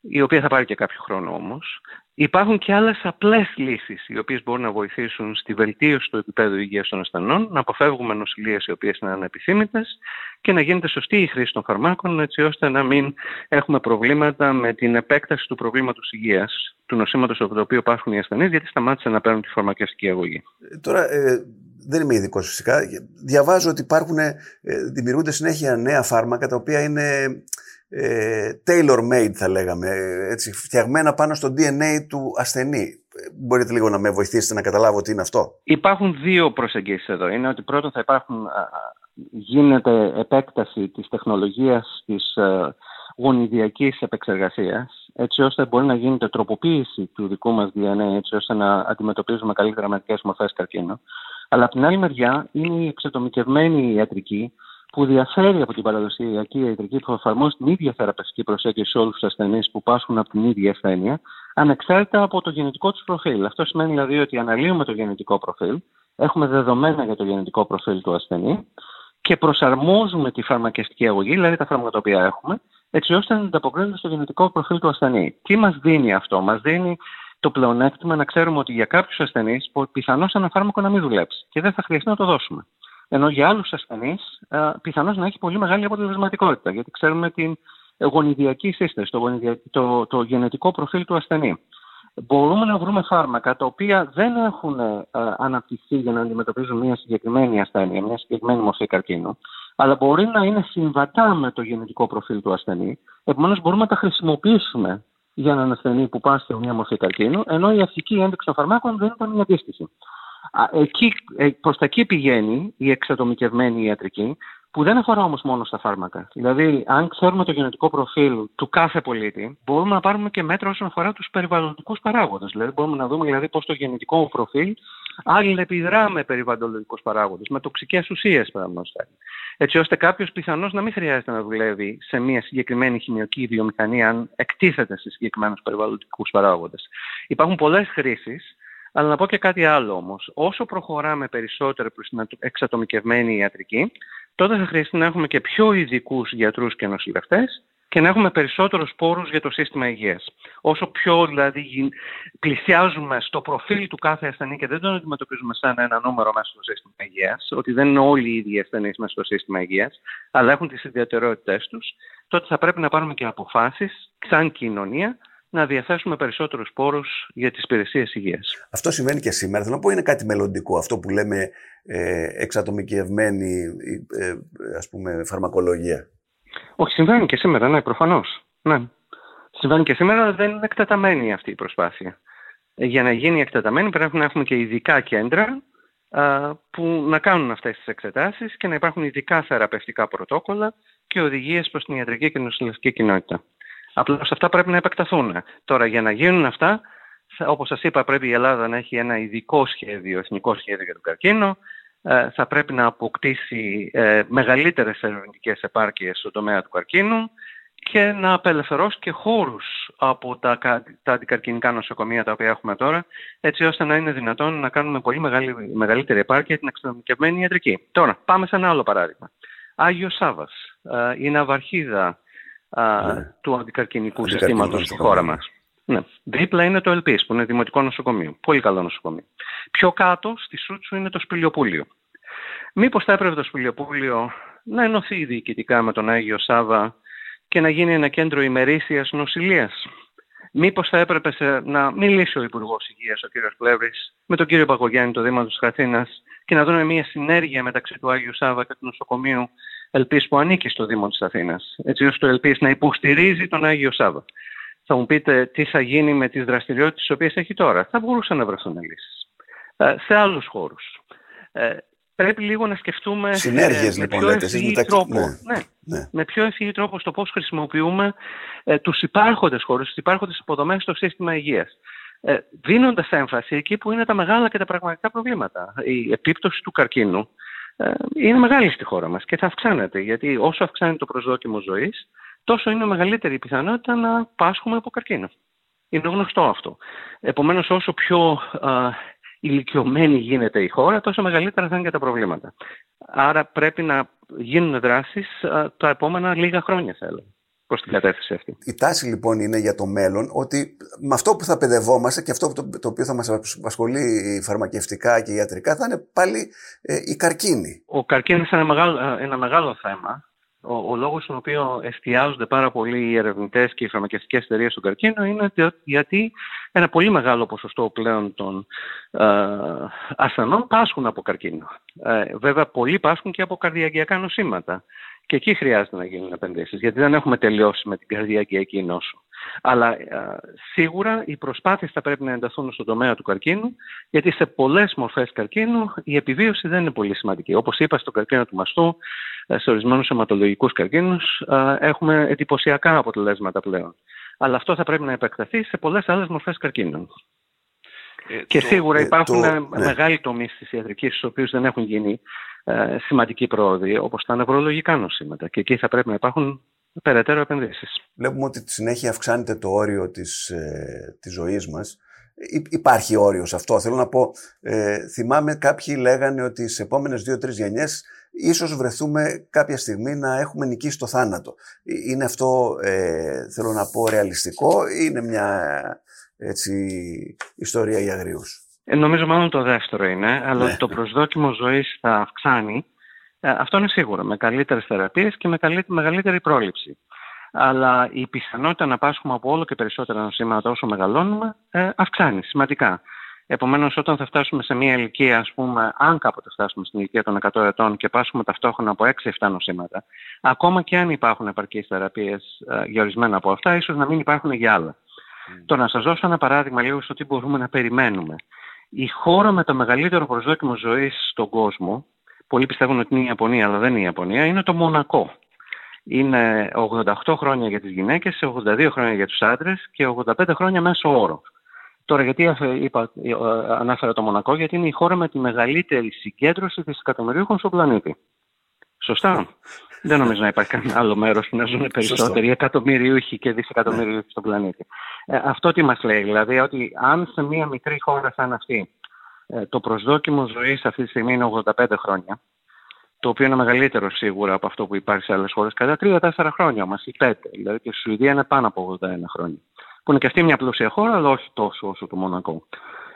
η οποία θα πάρει και κάποιο χρόνο όμως. Υπάρχουν και άλλες απλές λύσεις οι οποίες μπορούν να βοηθήσουν στη βελτίωση του επίπεδου υγείας των ασθενών, να αποφεύγουμε νοσηλίες οι οποίες είναι ανεπιθύμητες και να γίνεται σωστή η χρήση των φαρμάκων έτσι ώστε να μην έχουμε προβλήματα με την επέκταση του προβλήματος υγείας του νοσήματος από το οποίο υπάρχουν οι ασθενείς γιατί σταμάτησαν να παίρνουν τη φαρμακευτική αγωγή. Ε, τώρα, ε, δεν είμαι ειδικός φυσικά. Διαβάζω ότι υπάρχουν, ε, δημιουργούνται συνέχεια νέα φάρμακα τα οποία είναι ε, tailor-made θα λέγαμε, έτσι, φτιαγμένα πάνω στο DNA του ασθενή. Μπορείτε λίγο να με βοηθήσετε να καταλάβω τι είναι αυτό. Υπάρχουν δύο προσεγγίσεις εδώ. Είναι ότι πρώτον θα υπάρχουν, γίνεται επέκταση της τεχνολογίας της ε, γονιδιακής επεξεργασίας, έτσι ώστε μπορεί να γίνεται τροποποίηση του δικού μας DNA, έτσι ώστε να αντιμετωπίζουμε καλύτερα μερικές μορφές καρκίνου. Αλλά από την άλλη μεριά είναι η εξατομικευμένη ιατρική, που διαφέρει από την παραδοσιακή ιατρική που εφαρμόζει την ίδια θεραπευτική προσέγγιση σε όλους τους ασθενείς που πάσχουν από την ίδια ασθένεια, ανεξάρτητα από το γενετικό τους προφίλ. Αυτό σημαίνει δηλαδή ότι αναλύουμε το γενετικό προφίλ, έχουμε δεδομένα για το γενετικό προφίλ του ασθενή και προσαρμόζουμε τη φαρμακευτική αγωγή, δηλαδή τα φάρμακα τα οποία έχουμε, έτσι ώστε να ανταποκρίνονται στο γενετικό προφίλ του ασθενή. Τι μας δίνει αυτό, μας δίνει το πλεονέκτημα να ξέρουμε ότι για κάποιους ασθενείς πιθανώς ένα φάρμακο να μην δουλέψει και δεν θα χρειαστεί να το δώσουμε. Ενώ για άλλους ασθενείς πιθανώς να έχει πολύ μεγάλη αποτελεσματικότητα, γιατί ξέρουμε την γονιδιακή σύσταση, το, το, το γενετικό προφίλ του ασθενή. Μπορούμε να βρούμε φάρμακα τα οποία δεν έχουν αναπτυχθεί για να αντιμετωπίζουν μια συγκεκριμένη ασθένεια, μια συγκεκριμένη μορφή καρκίνου, αλλά μπορεί να είναι συμβατά με το γενετικό προφίλ του ασθενή. Επομένως, μπορούμε να τα χρησιμοποιήσουμε για έναν ασθενή που πάσχει μια μορφή καρκίνου, ενώ η αρχική ένδειξη των φαρμάκων δεν ήταν η αντίστοιχη. Εκεί, ε, προς τα εκεί πηγαίνει η εξατομικευμένη ιατρική, που δεν αφορά όμως μόνο στα φάρμακα. Δηλαδή, αν ξέρουμε το γενετικό προφίλ του κάθε πολίτη, μπορούμε να πάρουμε και μέτρα όσον αφορά τους περιβαλλοντικούς παράγοντες. Δηλαδή, μπορούμε να δούμε δηλαδή, πώς το γενετικό προφίλ αλληλεπιδρά με περιβαλλοντικούς παράγοντες, με τοξικές ουσίες, παραδείγματος Έτσι ώστε κάποιος πιθανώς να μην χρειάζεται να δουλεύει σε μια συγκεκριμένη χημιακή βιομηχανία αν εκτίθεται σε συγκεκριμένους περιβαλλοντικούς παράγοντες. Υπάρχουν πολλές χρήσεις αλλά να πω και κάτι άλλο όμως. Όσο προχωράμε περισσότερο προς την εξατομικευμένη ιατρική, τότε θα χρειαστεί να έχουμε και πιο ειδικούς γιατρούς και νοσηλευτές και να έχουμε περισσότερους πόρους για το σύστημα υγείας. Όσο πιο δηλαδή πλησιάζουμε στο προφίλ του κάθε ασθενή και δεν τον αντιμετωπίζουμε σαν ένα νούμερο μέσα στο σύστημα υγείας, ότι δεν είναι όλοι οι ίδιοι ασθενείς μέσα στο σύστημα υγείας, αλλά έχουν τις ιδιαιτερότητές τους, τότε θα πρέπει να πάρουμε και αποφάσεις σαν κοινωνία να διαθέσουμε περισσότερους πόρους για τις υπηρεσίες υγείας. Αυτό συμβαίνει και σήμερα. Θέλω να πω είναι κάτι μελλοντικό, αυτό που λέμε ε, εξατομικευμένη ε, ας πούμε, φαρμακολογία. Όχι, συμβαίνει και σήμερα, ναι, προφανώς. Ναι. Συμβαίνει και σήμερα, αλλά δεν είναι εκτεταμένη αυτή η προσπάθεια. Ε, για να γίνει εκτεταμένη πρέπει να έχουμε και ειδικά κέντρα α, που να κάνουν αυτές τις εξετάσεις και να υπάρχουν ειδικά θεραπευτικά πρωτόκολλα και οδηγίες προς την ιατρική και νοσηλευτική κοινότητα. Απλώς αυτά πρέπει να επεκταθούν. Τώρα, για να γίνουν αυτά, όπως σας είπα, πρέπει η Ελλάδα να έχει ένα ειδικό σχέδιο, εθνικό σχέδιο για τον καρκίνο. Ε, θα πρέπει να αποκτήσει ε, μεγαλύτερες ερευνητικές επάρκειες στον τομέα του καρκίνου και να απελευθερώσει και χώρους από τα, τα αντικαρκινικά νοσοκομεία τα οποία έχουμε τώρα, έτσι ώστε να είναι δυνατόν να κάνουμε πολύ μεγάλη, μεγαλύτερη επάρκεια την εξειδικευμένη ιατρική. Τώρα, πάμε σε ένα άλλο παράδειγμα. Άγιος Σάβα, ε, η Ναυαρχίδα, ναι. του αντικαρκυνικού συστήματος στη χώρα μας. Ναι. Δίπλα είναι το ΕΛΠΙΣ που είναι δημοτικό νοσοκομείο. Πολύ καλό νοσοκομείο. Πιο κάτω στη Σούτσου είναι το Σπηλιοπούλιο. Μήπως θα έπρεπε το Σπηλιοπούλιο να ενωθεί διοικητικά με τον Άγιο Σάβα και να γίνει ένα κέντρο ημερήσιας νοσηλείας; Μήπως θα έπρεπε να μιλήσει ο Υπουργός Υγείας, ο κ. Πλεύρης, με τον κύριο Παγκογιάννη, το Δήμα της Αθήνας και να δούμε μια συνέργεια μεταξύ του Άγιου Σάβα και του νοσοκομείου Ελπίς που ανήκει στο Δήμο της Αθήνας. Έτσι ώστε το Ελπίς να υποστηρίζει τον Άγιο Σάβα. Θα μου πείτε τι θα γίνει με τις δραστηριότητες τις οποίες έχει τώρα. Θα μπορούσαν να βρεθούν λύσεις. Ε, σε άλλους χώρους. Ε, πρέπει λίγο να σκεφτούμε Συνέργειες, ε, λοιπόν, με πιο ευθύ τρόπο. Ναι. Ναι, ναι. Με πιο ευθύ τρόπο στο πώς χρησιμοποιούμε ε, τους υπάρχοντες χώρους, τους υπάρχοντες υποδομές στο σύστημα υγείας. Ε, δίνοντας έμφαση εκεί που είναι τα μεγάλα και τα πραγματικά προβλήματα. Η επίπτωση του καρκίνου ε, είναι μεγάλη στη χώρα μας και θα αυξάνεται. Γιατί όσο αυξάνεται το προσδόκιμο ζωής, τόσο είναι μεγαλύτερη η πιθανότητα να πάσχουμε από καρκίνο. Είναι γνωστό αυτό. Επομένως, όσο πιο α, ηλικιωμένη γίνεται η χώρα, τόσο μεγαλύτερα θα είναι και τα προβλήματα. Άρα πρέπει να γίνουν δράσεις τα επόμενα λίγα χρόνια, θα έλεγα προς την κατεύθυνση αυτή. Η τάση λοιπόν είναι για το μέλλον ότι με αυτό που θα παιδευόμαστε και αυτό το, το οποίο θα μας απασχολεί φαρμακευτικά και ιατρικά θα είναι πάλι ε, η καρκίνη. Ο καρκίνος είναι ένα μεγάλο, ένα μεγάλο θέμα. Ο, ο λόγος στον οποίο εστιάζονται πάρα πολύ οι ερευνητές και οι φαρμακευτικές εταιρείες στον καρκίνο είναι γιατί ένα πολύ μεγάλο ποσοστό πλέον των ε, ασθενών πάσχουν από καρκίνο. Ε, βέβαια, πολλοί πάσχουν και από καρδιακιακά νοσήματα. Και εκεί χρειάζεται να γίνουν επενδύσεις, γιατί δεν έχουμε τελειώσει με την καρδιακή νόσο. Αλλά α, σίγουρα οι προσπάθειες θα πρέπει να ενταθούν στον τομέα του καρκίνου, γιατί σε πολλές μορφές καρκίνου η επιβίωση δεν είναι πολύ σημαντική. Όπως είπα, στον καρκίνο του μαστού, σε ορισμένους αιματολογικούς καρκίνους, α, έχουμε εντυπωσιακά αποτελέσματα πλέον. Αλλά αυτό θα πρέπει να επεκταθεί σε πολλές άλλες μορφές καρκίνων. Ε, και σίγουρα ε, υπάρχουν το, ναι. μεγάλοι τομείς της ιατρικής, στους οποίους δεν έχουν γίνει ε, σημαντική πρόοδη, όπως τα νευρολογικά νοσήματα. Και εκεί θα πρέπει να υπάρχουν περαιτέρω επενδύσεις. Βλέπουμε ότι τη συνέχεια αυξάνεται το όριο της, ε, της ζωής μας. υπάρχει όριο σε αυτό. Θέλω να πω, ε, θυμάμαι κάποιοι λέγανε ότι σε επόμενες δύο-τρεις γενιές ίσως βρεθούμε κάποια στιγμή να έχουμε νικήσει το θάνατο. Ε, είναι αυτό, ε, θέλω να πω, ρεαλιστικό ή είναι μια έτσι, ιστορία για αγρίους. Ε, νομίζω μάλλον το δεύτερο είναι, αλλά ναι. το προσδόκιμο ζωής θα αυξάνει. Ε, αυτό είναι σίγουρο, με καλύτερες θεραπείες και με μεγαλύτερη πρόληψη. Αλλά η πιθανότητα να πάσχουμε από όλο και περισσότερα νοσήματα όσο μεγαλώνουμε ε, αυξάνει σημαντικά. Επομένως, όταν θα φτάσουμε σε μια ηλικία, ας πούμε, αν κάποτε φτάσουμε στην ηλικία των 100 ετών και πάσχουμε ταυτόχρονα από 6-7 νοσήματα, ακόμα και αν υπάρχουν επαρκείς θεραπείες ε, για ορισμένα από αυτά, ίσως να μην υπάρχουν για άλλα. Mm. Το να σας δώσω ένα παράδειγμα λίγο στο τι μπορούμε να περιμένουμε. Η χώρα με το μεγαλύτερο προσδόκιμο ζωής στον κόσμο, πολλοί πιστεύουν ότι είναι η Ιαπωνία, αλλά δεν είναι η Ιαπωνία, είναι το Μονακό. Είναι 88 χρόνια για τις γυναίκες, 82 χρόνια για τους άντρες και 85 χρόνια μέσω όρο. Τώρα γιατί είπα, ανάφερα το Μονακό, γιατί είναι η χώρα με τη μεγαλύτερη συγκέντρωση δισεκατομμυρίων στον πλανήτη. Σωστά. Δεν νομίζω να υπάρχει κανένα άλλο μέρος που να ζουν περισσότεροι εκατομμυρίουχοι και δισεκατομμυρίουχοι στον πλανήτη. Ε, αυτό τι μας λέει, δηλαδή ότι αν σε μια μικρή χώρα σαν αυτή ε, το προσδόκιμο ζωής αυτή τη στιγμή είναι 85 χρόνια, το οποίο είναι μεγαλύτερο σίγουρα από αυτό που υπάρχει σε άλλες χώρες, κατά 3-4 χρόνια όμως, ή 5. Δηλαδή και η Σουηδία είναι πάνω από 81 χρόνια. Που είναι και αυτή μια πλούσια χώρα, αλλά όχι τόσο όσο το Μονακό.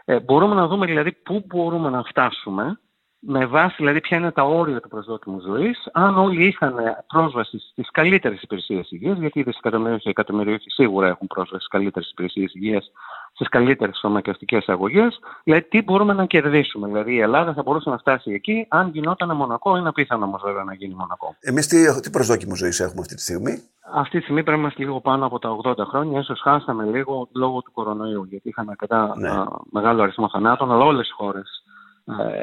Ε, μπορούμε να δούμε δηλαδή πού μπορούμε να φτάσουμε με βάση δηλαδή ποια είναι τα όρια του προσδόκιμου ζωής, αν όλοι είχαν πρόσβαση στις καλύτερες υπηρεσίες υγείας, γιατί οι δισεκατομμύρια και εκατομμυρίοι σίγουρα έχουν πρόσβαση στις καλύτερες υπηρεσίες υγείας, στις καλύτερες φαρμακευτικέ αγωγές, δηλαδή τι μπορούμε να κερδίσουμε; Δηλαδή η Ελλάδα θα μπορούσε να φτάσει εκεί, αν γινόταν μονακό, είναι απίθανο όμως βέβαια να γίνει μονακό. Εμείς τι, τι προσδόκιμο ζωής έχουμε αυτή τη στιγμή; Αυτή τη στιγμή πρέπει να είμαστε λίγο πάνω από τα 80 χρόνια. σω χάσαμε λίγο λόγω του κορονοϊού, γιατί είχαμε αρκετά ναι. μεγάλο αριθμό θανάτων, αλλά όλες οι χώρες ε,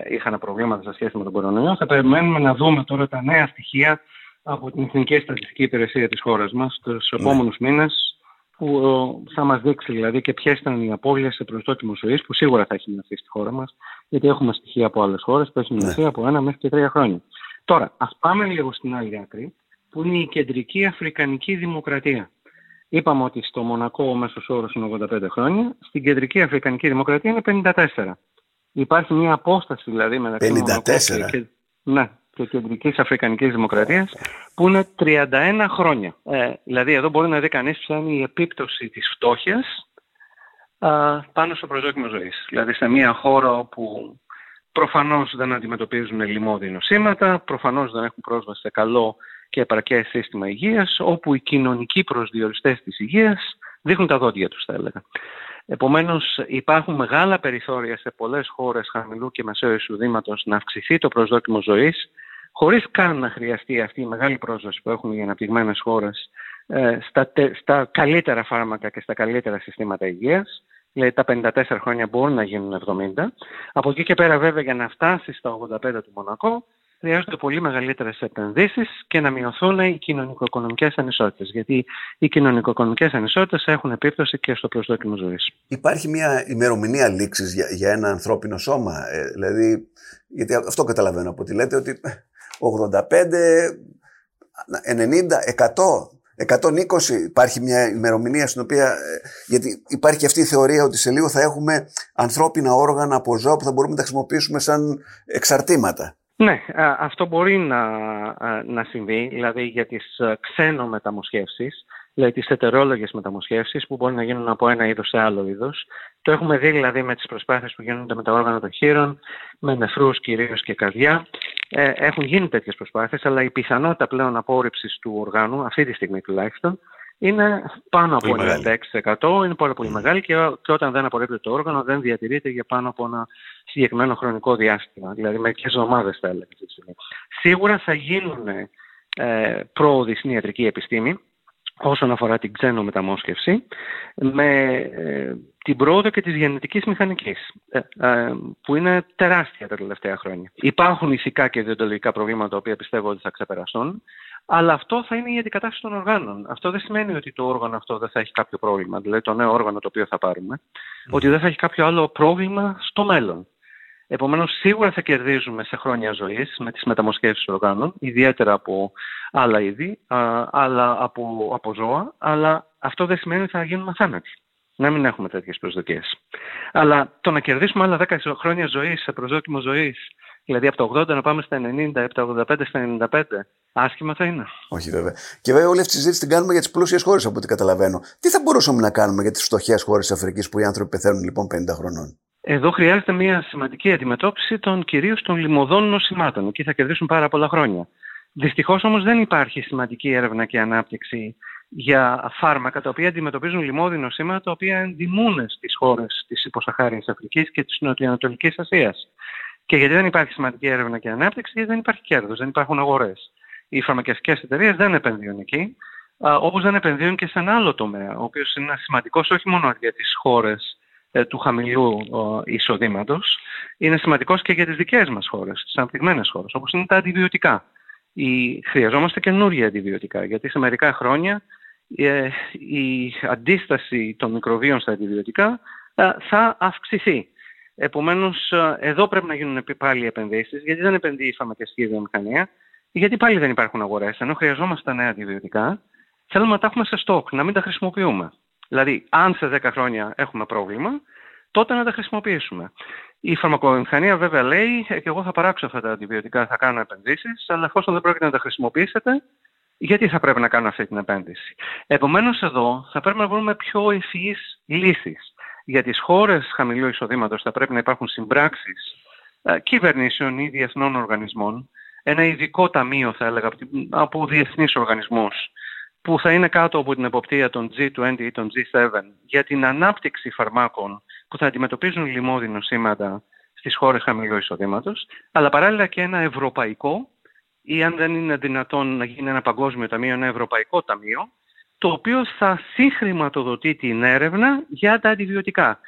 είχαν προβλήματα σε σχέση με τον κορονοϊό. Θα περιμένουμε να δούμε τώρα τα νέα στοιχεία από την Εθνική Στατιστική Υπηρεσία της χώρας μας τους ναι. επόμενους μήνες που ε, θα μας δείξει δηλαδή και ποιες ήταν οι απώλειες σε προσδόκιμο ζωής που σίγουρα θα έχει μειωθεί στη χώρα μας γιατί έχουμε στοιχεία από άλλες χώρες που έχει ναι. μειωθεί από ένα μέχρι και τρία χρόνια. Τώρα, ας πάμε λίγο στην άλλη άκρη που είναι η κεντρική Αφρικανική Δημοκρατία. Είπαμε ότι στο Μονακό ο μέσος όρος είναι 85 χρόνια, στην κεντρική Αφρικανική Δημοκρατία είναι 54. Υπάρχει μια απόσταση δηλαδή μεταξύ 54. Και, ναι. και Κεντρικής Αφρικανικής Δημοκρατίας, που είναι 31 χρόνια. Ε, δηλαδή, εδώ μπορεί να δει κανείς ποια είναι η επίπτωση της φτώχειας πάνω στο προσδόκιμο ζωής. Δηλαδή, σε μια χώρα όπου προφανώς δεν αντιμετωπίζουν λοιμώδη νοσήματα, προφανώς δεν έχουν πρόσβαση σε καλό και επαρκέ σύστημα υγείας, όπου οι κοινωνικοί προσδιοριστές της υγείας δείχνουν τα δόντια τους, θα έλεγα. Επομένως υπάρχουν μεγάλα περιθώρια σε πολλές χώρες χαμηλού και μεσαίου εισοδήματος να αυξηθεί το προσδόκιμο ζωής χωρίς καν να χρειαστεί αυτή η μεγάλη πρόσβαση που έχουν οι αναπτυγμένες χώρες ε, στα, στα καλύτερα φάρμακα και στα καλύτερα συστήματα υγείας. Δηλαδή τα 54 χρόνια μπορούν να γίνουν 70. Από εκεί και πέρα βέβαια για να φτάσει στα 85 του Μονακό χρειάζονται πολύ μεγαλύτερες επενδύσεις και να μειωθούν οι κοινωνικο-οικονομικές ανισότητες. Γιατί οι κοινωνικο-οικονομικές ανισότητες έχουν επίπτωση και στο προσδόκιμο ζωής. Υπάρχει μια ημερομηνία λήξης για, για ένα ανθρώπινο σώμα. Ε, δηλαδή, γιατί αυτό καταλαβαίνω από ότι λέτε ότι 85, 90, 100. 120 υπάρχει μια ημερομηνία στην οποία. Ε, γιατί υπάρχει αυτή η θεωρία ότι σε λίγο θα έχουμε ανθρώπινα όργανα από ζώα που θα μπορούμε να τα χρησιμοποιήσουμε σαν εξαρτήματα. Ναι, αυτό μπορεί να, να συμβεί, δηλαδή για τις ξένο μεταμοσχεύσεις, δηλαδή τις ετερόλογες μεταμοσχεύσεις που μπορεί να γίνουν από ένα είδος σε άλλο είδος. Το έχουμε δει δηλαδή με τις προσπάθειες που γίνονται με τα όργανα των χείρων, με νεφρούς κυρίως και καρδιά. Ε, έχουν γίνει τέτοιες προσπάθειες, αλλά η πιθανότητα πλέον απόρριψης του οργάνου, αυτή τη στιγμή τουλάχιστον, είναι πάνω από 96%, είναι πάρα πολύ μεγάλη και, και όταν δεν απορρίπτεται το όργανο δεν διατηρείται για πάνω από ένα συγκεκριμένο χρονικό διάστημα, δηλαδή μερικές εβδομάδες θα έλεγα. Σίγουρα θα γίνουν ε, πρόοδοι στην ιατρική επιστήμη όσον αφορά την ξένο μεταμόσχευση με ε, την πρόοδο και της γενετικής μηχανικής ε, ε, που είναι τεράστια τα τελευταία χρόνια. Υπάρχουν ηθικά και διοντολογικά προβλήματα τα οποία πιστεύω ότι θα ξεπεραστούν αλλά αυτό θα είναι η αντικατάσταση των οργάνων. Αυτό δεν σημαίνει ότι το όργανο αυτό δεν θα έχει κάποιο πρόβλημα, δηλαδή το νέο όργανο το οποίο θα πάρουμε, ότι δεν θα έχει κάποιο άλλο πρόβλημα στο μέλλον. Επομένως, σίγουρα θα κερδίζουμε σε χρόνια ζωής με τις μεταμοσχεύσεις οργάνων, ιδιαίτερα από άλλα είδη, αλλά από, από ζώα, αλλά αυτό δεν σημαίνει ότι θα γίνουμε θάνατοι. Να μην έχουμε τέτοιες προσδοκίες. Αλλά το να κερδίσουμε άλλα 10 χρόνια ζωής σε προσδόκιμο ζωής Δηλαδή από το 80 να πάμε στα 90, από το 85 στα 95. Άσχημα θα είναι. Όχι βέβαια. Και βέβαια όλη αυτή τη συζήτηση την κάνουμε για τις πλούσιες χώρες από ό,τι καταλαβαίνω. Τι θα μπορούσαμε να κάνουμε για τις φτωχές χώρες της Αφρικής που οι άνθρωποι πεθαίνουν λοιπόν 50 χρονών; Εδώ χρειάζεται μια σημαντική αντιμετώπιση των κυρίως των λιμωδών νοσημάτων. Εκεί θα κερδίσουν πάρα πολλά χρόνια. Δυστυχώς όμως δεν υπάρχει σημαντική έρευνα και ανάπτυξη για φάρμακα τα οποία αντιμετωπίζουν λοιμώδη νοσήματα τα οποία ενδημούν στις χώρες της υποσαχάριας Αφρικής και της Νοτιοανατολικής Ασίας. Και γιατί δεν υπάρχει σημαντική έρευνα και ανάπτυξη, γιατί δεν υπάρχει κέρδος, δεν υπάρχουν αγορές. Οι φαρμακευτικές εταιρείες δεν επενδύουν εκεί, όπως δεν επενδύουν και σε ένα άλλο τομέα, ο οποίος είναι σημαντικός όχι μόνο για τις χώρες ε, του χαμηλού εισοδήματος, είναι σημαντικός και για τις δικές μας χώρες, τις αναπτυγμένες χώρες, όπως είναι τα αντιβιωτικά. Η, χρειαζόμαστε καινούργια αντιβιωτικά, γιατί σε μερικά χρόνια ε, η αντίσταση των μικροβίων στα αντιβιωτικά ε, θα αυξηθεί. Επομένως, ε, εδώ πρέπει να γίνουν πάλι επενδύσεις. Γιατί δεν επενδύει η φαρμακευτική βιομηχανία, γιατί πάλι δεν υπάρχουν αγορές. Ενώ χρειαζόμαστε τα νέα αντιβιωτικά, θέλουμε να τα έχουμε σε στόκ, να μην τα χρησιμοποιούμε. Δηλαδή, αν σε 10 χρόνια έχουμε πρόβλημα, τότε να τα χρησιμοποιήσουμε. Η φαρμακοβιομηχανία βέβαια λέει, ε, και εγώ θα παράξω αυτά τα αντιβιωτικά, θα κάνω επενδύσεις, αλλά εφόσον δεν πρόκειται να τα χρησιμοποιήσετε, γιατί θα πρέπει να κάνω αυτή την επένδυση; Επομένως, εδώ θα πρέπει να βρούμε πιο ευφυείς λύσεις για τις χώρες χαμηλού εισοδήματος θα πρέπει να υπάρχουν συμπράξεις ε, κυβερνήσεων ή διεθνών οργανισμών, ένα ειδικό ταμείο θα έλεγα από διεθνείς οργανισμούς που θα είναι κάτω από την εποπτεία των G20 ή των G7 για την ανάπτυξη φαρμάκων που θα αντιμετωπίζουν λοιμώδη νοσήματα στις χώρες χαμηλού εισοδήματος, αλλά παράλληλα και ένα ευρωπαϊκό ή αν δεν είναι δυνατόν να γίνει ένα παγκόσμιο ταμείο, ένα ευρωπαϊκό ταμείο, το οποίο θα συγχρηματοδοτεί την έρευνα για τα αντιβιωτικά.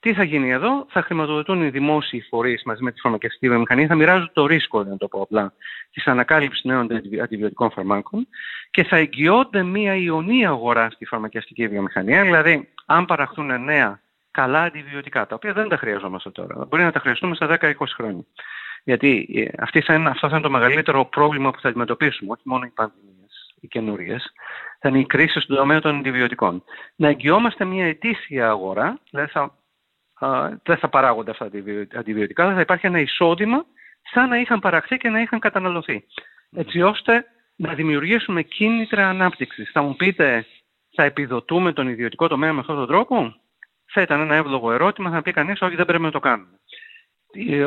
Τι θα γίνει εδώ, θα χρηματοδοτούν οι δημόσιοι φορείς μαζί με τη φαρμακευτική βιομηχανία, θα μοιράζουν το ρίσκο, να το πω απλά, της ανακάλυψης νέων αντιβιωτικών φαρμάκων και θα εγγυώνται μια ιονή αγορά στη φαρμακευτική βιομηχανία. Δηλαδή, αν παραχθούν νέα καλά αντιβιωτικά, τα οποία δεν τα χρειαζόμαστε τώρα, μπορεί να τα χρειαστούμε στα 10-20 χρόνια. Γιατί ε, αυτό θα είναι το μεγαλύτερο πρόβλημα που θα αντιμετωπίσουμε, όχι μόνο η πανδημία οι καινούριες, θα είναι η κρίση στον τομέα των αντιβιωτικών. Να εγγυόμαστε μια ετήσια αγορά, δηλαδή θα, α, δεν θα παράγονται αυτά τα αντιβιωτικά, θα υπάρχει ένα εισόδημα σαν να είχαν παραχθεί και να είχαν καταναλωθεί. Έτσι ώστε να δημιουργήσουμε κίνητρα ανάπτυξης. Θα μου πείτε, θα επιδοτούμε τον ιδιωτικό τομέα με αυτόν τον τρόπο; Θα ήταν ένα εύλογο ερώτημα, θα πει κανείς, Όχι, δεν πρέπει να το κάνουμε.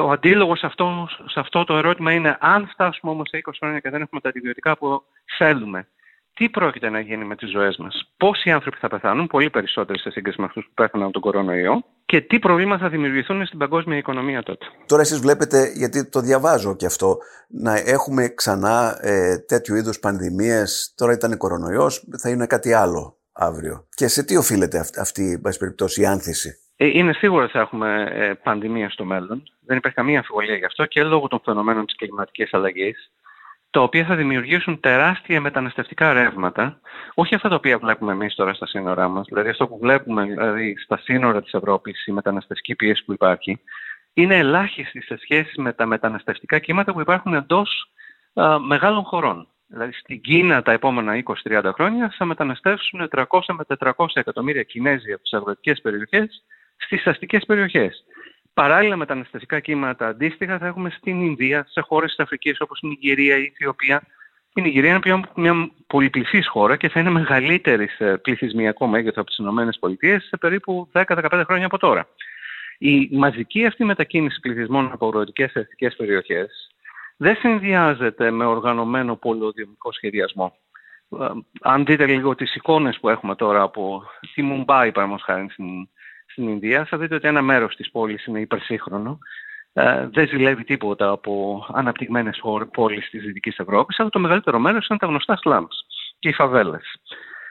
Ο αντίλογος σε αυτό, σε αυτό το ερώτημα είναι, αν φτάσουμε όμως σε 20 χρόνια και δεν έχουμε τα αντιβιωτικά που θέλουμε, τι πρόκειται να γίνει με τις ζωές μας, πόσοι άνθρωποι θα πεθάνουν, πολύ περισσότεροι σε σύγκριση με αυτούς που πέθαναν από τον κορονοϊό, και τι προβλήματα θα δημιουργηθούν στην παγκόσμια οικονομία τότε; Τώρα, εσείς βλέπετε, γιατί το διαβάζω και αυτό, να έχουμε ξανά ε, τέτοιου είδους πανδημίες. Τώρα ήταν κορονοϊός, θα είναι κάτι άλλο αύριο. Και σε τι οφείλεται αυτή, αυτή περιπτώσει, η άνθηση; Ε, είναι σίγουρο ότι θα έχουμε ε, πανδημία στο μέλλον. Δεν υπάρχει καμία αμφιβολία γι' αυτό και λόγω των φαινομένων της κλιματικής αλλαγής τα οποία θα δημιουργήσουν τεράστια μεταναστευτικά ρεύματα, όχι αυτά τα οποία βλέπουμε εμείς τώρα στα σύνορά μας, δηλαδή αυτό που βλέπουμε δηλαδή, στα σύνορα της Ευρώπης, η μεταναστευτική πίεση που υπάρχει, είναι ελάχιστη σε σχέση με τα μεταναστευτικά κύματα που υπάρχουν εντός μεγάλων χωρών. Δηλαδή στην Κίνα τα επόμενα 20-30 χρόνια θα μεταναστεύσουν 300 με 400 εκατομμύρια Κινέζοι από τις αγροτικέ περιοχές στις αστικές περιοχές. Παράλληλα μεταναστευτικά κύματα αντίστοιχα θα έχουμε στην Ινδία, σε χώρες της Αφρικής όπως η Νιγηρία ή η Αιθιοπία. Η Νιγηρία είναι πλέον μια πολυπληθής χώρα και θα είναι μεγαλύτερης σε πληθυσμιακό μέγεθο από τις ΗΠΑ σε περίπου 10-15 χρόνια από τώρα. Η μαζική αυτή μετακίνηση πληθυσμών από αγροτικές και αστικές περιοχές δεν συνδυάζεται με οργανωμένο πολυοδιομικό σχεδιασμό. Ε, αν δείτε λίγο τις εικόνες που έχουμε τώρα από τη Μουμπάι, παραδείγματος χάρη στην στην Ινδία θα δείτε ότι ένα μέρος της πόλης είναι υπερσύγχρονο. Ε, δεν ζηλεύει τίποτα από αναπτυγμένες πόλεις της Δυτικής Ευρώπης, αλλά το μεγαλύτερο μέρος είναι τα γνωστά σλάμς και οι φαβέλες.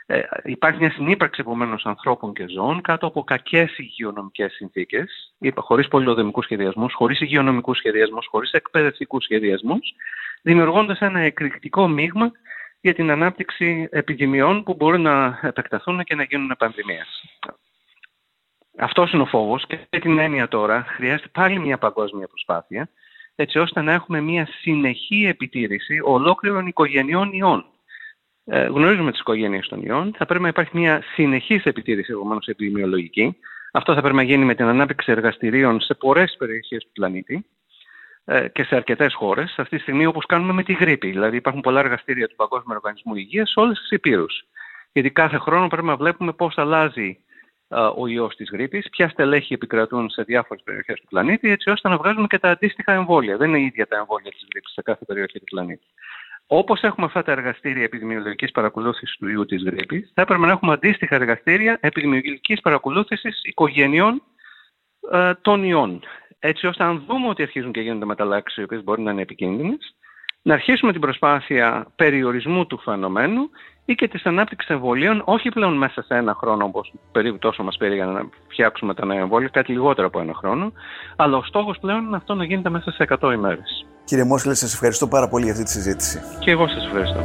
Ε, υπάρχει μια συνύπαρξη επομένως ανθρώπων και ζώων κάτω από κακές υγειονομικές συνθήκες, χωρίς πολυοδομικούς σχεδιασμούς, χωρίς υγειονομικούς σχεδιασμούς, χωρίς εκπαιδευτικούς σχεδιασμούς, δημιουργώντας ένα εκρηκτικό μείγμα για την ανάπτυξη επιδημιών που μπορούν να επεκταθούν και να γίνουν πανδημίες. Αυτός είναι ο φόβος και με την έννοια τώρα χρειάζεται πάλι μια παγκόσμια προσπάθεια έτσι ώστε να έχουμε μια συνεχή επιτήρηση ολόκληρων οικογενειών ιών. Ε, γνωρίζουμε τις οικογένειες των ιών. Θα πρέπει να υπάρχει μια συνεχής επιτήρηση, επομένως επιδημιολογική. Αυτό θα πρέπει να γίνει με την ανάπτυξη εργαστηρίων σε πολλές περιοχές του πλανήτη ε, και σε αρκετές χώρες. Αυτή τη στιγμή, όπως κάνουμε με τη γρήπη. Δηλαδή, υπάρχουν πολλά εργαστήρια του Παγκόσμιου Οργανισμού Υγείας σε όλες τις υπήρου. Γιατί κάθε χρόνο πρέπει να βλέπουμε πώς αλλάζει ο ιός της γρήπης, ποια στελέχη επικρατούν σε διάφορες περιοχές του πλανήτη, έτσι ώστε να βγάζουμε και τα αντίστοιχα εμβόλια. Δεν είναι ίδια τα εμβόλια της γρήπης σε κάθε περιοχή του πλανήτη. Όπως έχουμε αυτά τα εργαστήρια επιδημιολογικής παρακολούθησης του ιού της γρήπης, θα έπρεπε να έχουμε αντίστοιχα εργαστήρια επιδημιολογικής παρακολούθησης οικογενειών ε, των ιών. Έτσι ώστε, αν δούμε ότι αρχίζουν και γίνονται μεταλλάξεις, οι οποίες μπορεί να είναι επικίνδυνες, να αρχίσουμε την προσπάθεια περιορισμού του φαινομένου ή και της ανάπτυξης εμβολίων, όχι πλέον μέσα σε ένα χρόνο, όπως περίπου τόσο μας πήρε για να φτιάξουμε τα νέα εμβόλια, κάτι λιγότερο από ένα χρόνο, αλλά ο στόχος πλέον είναι αυτό να γίνεται μέσα σε 100 ημέρες. Κύριε Μόσλε, σας ευχαριστώ πάρα πολύ για αυτή τη συζήτηση. Και εγώ σας ευχαριστώ.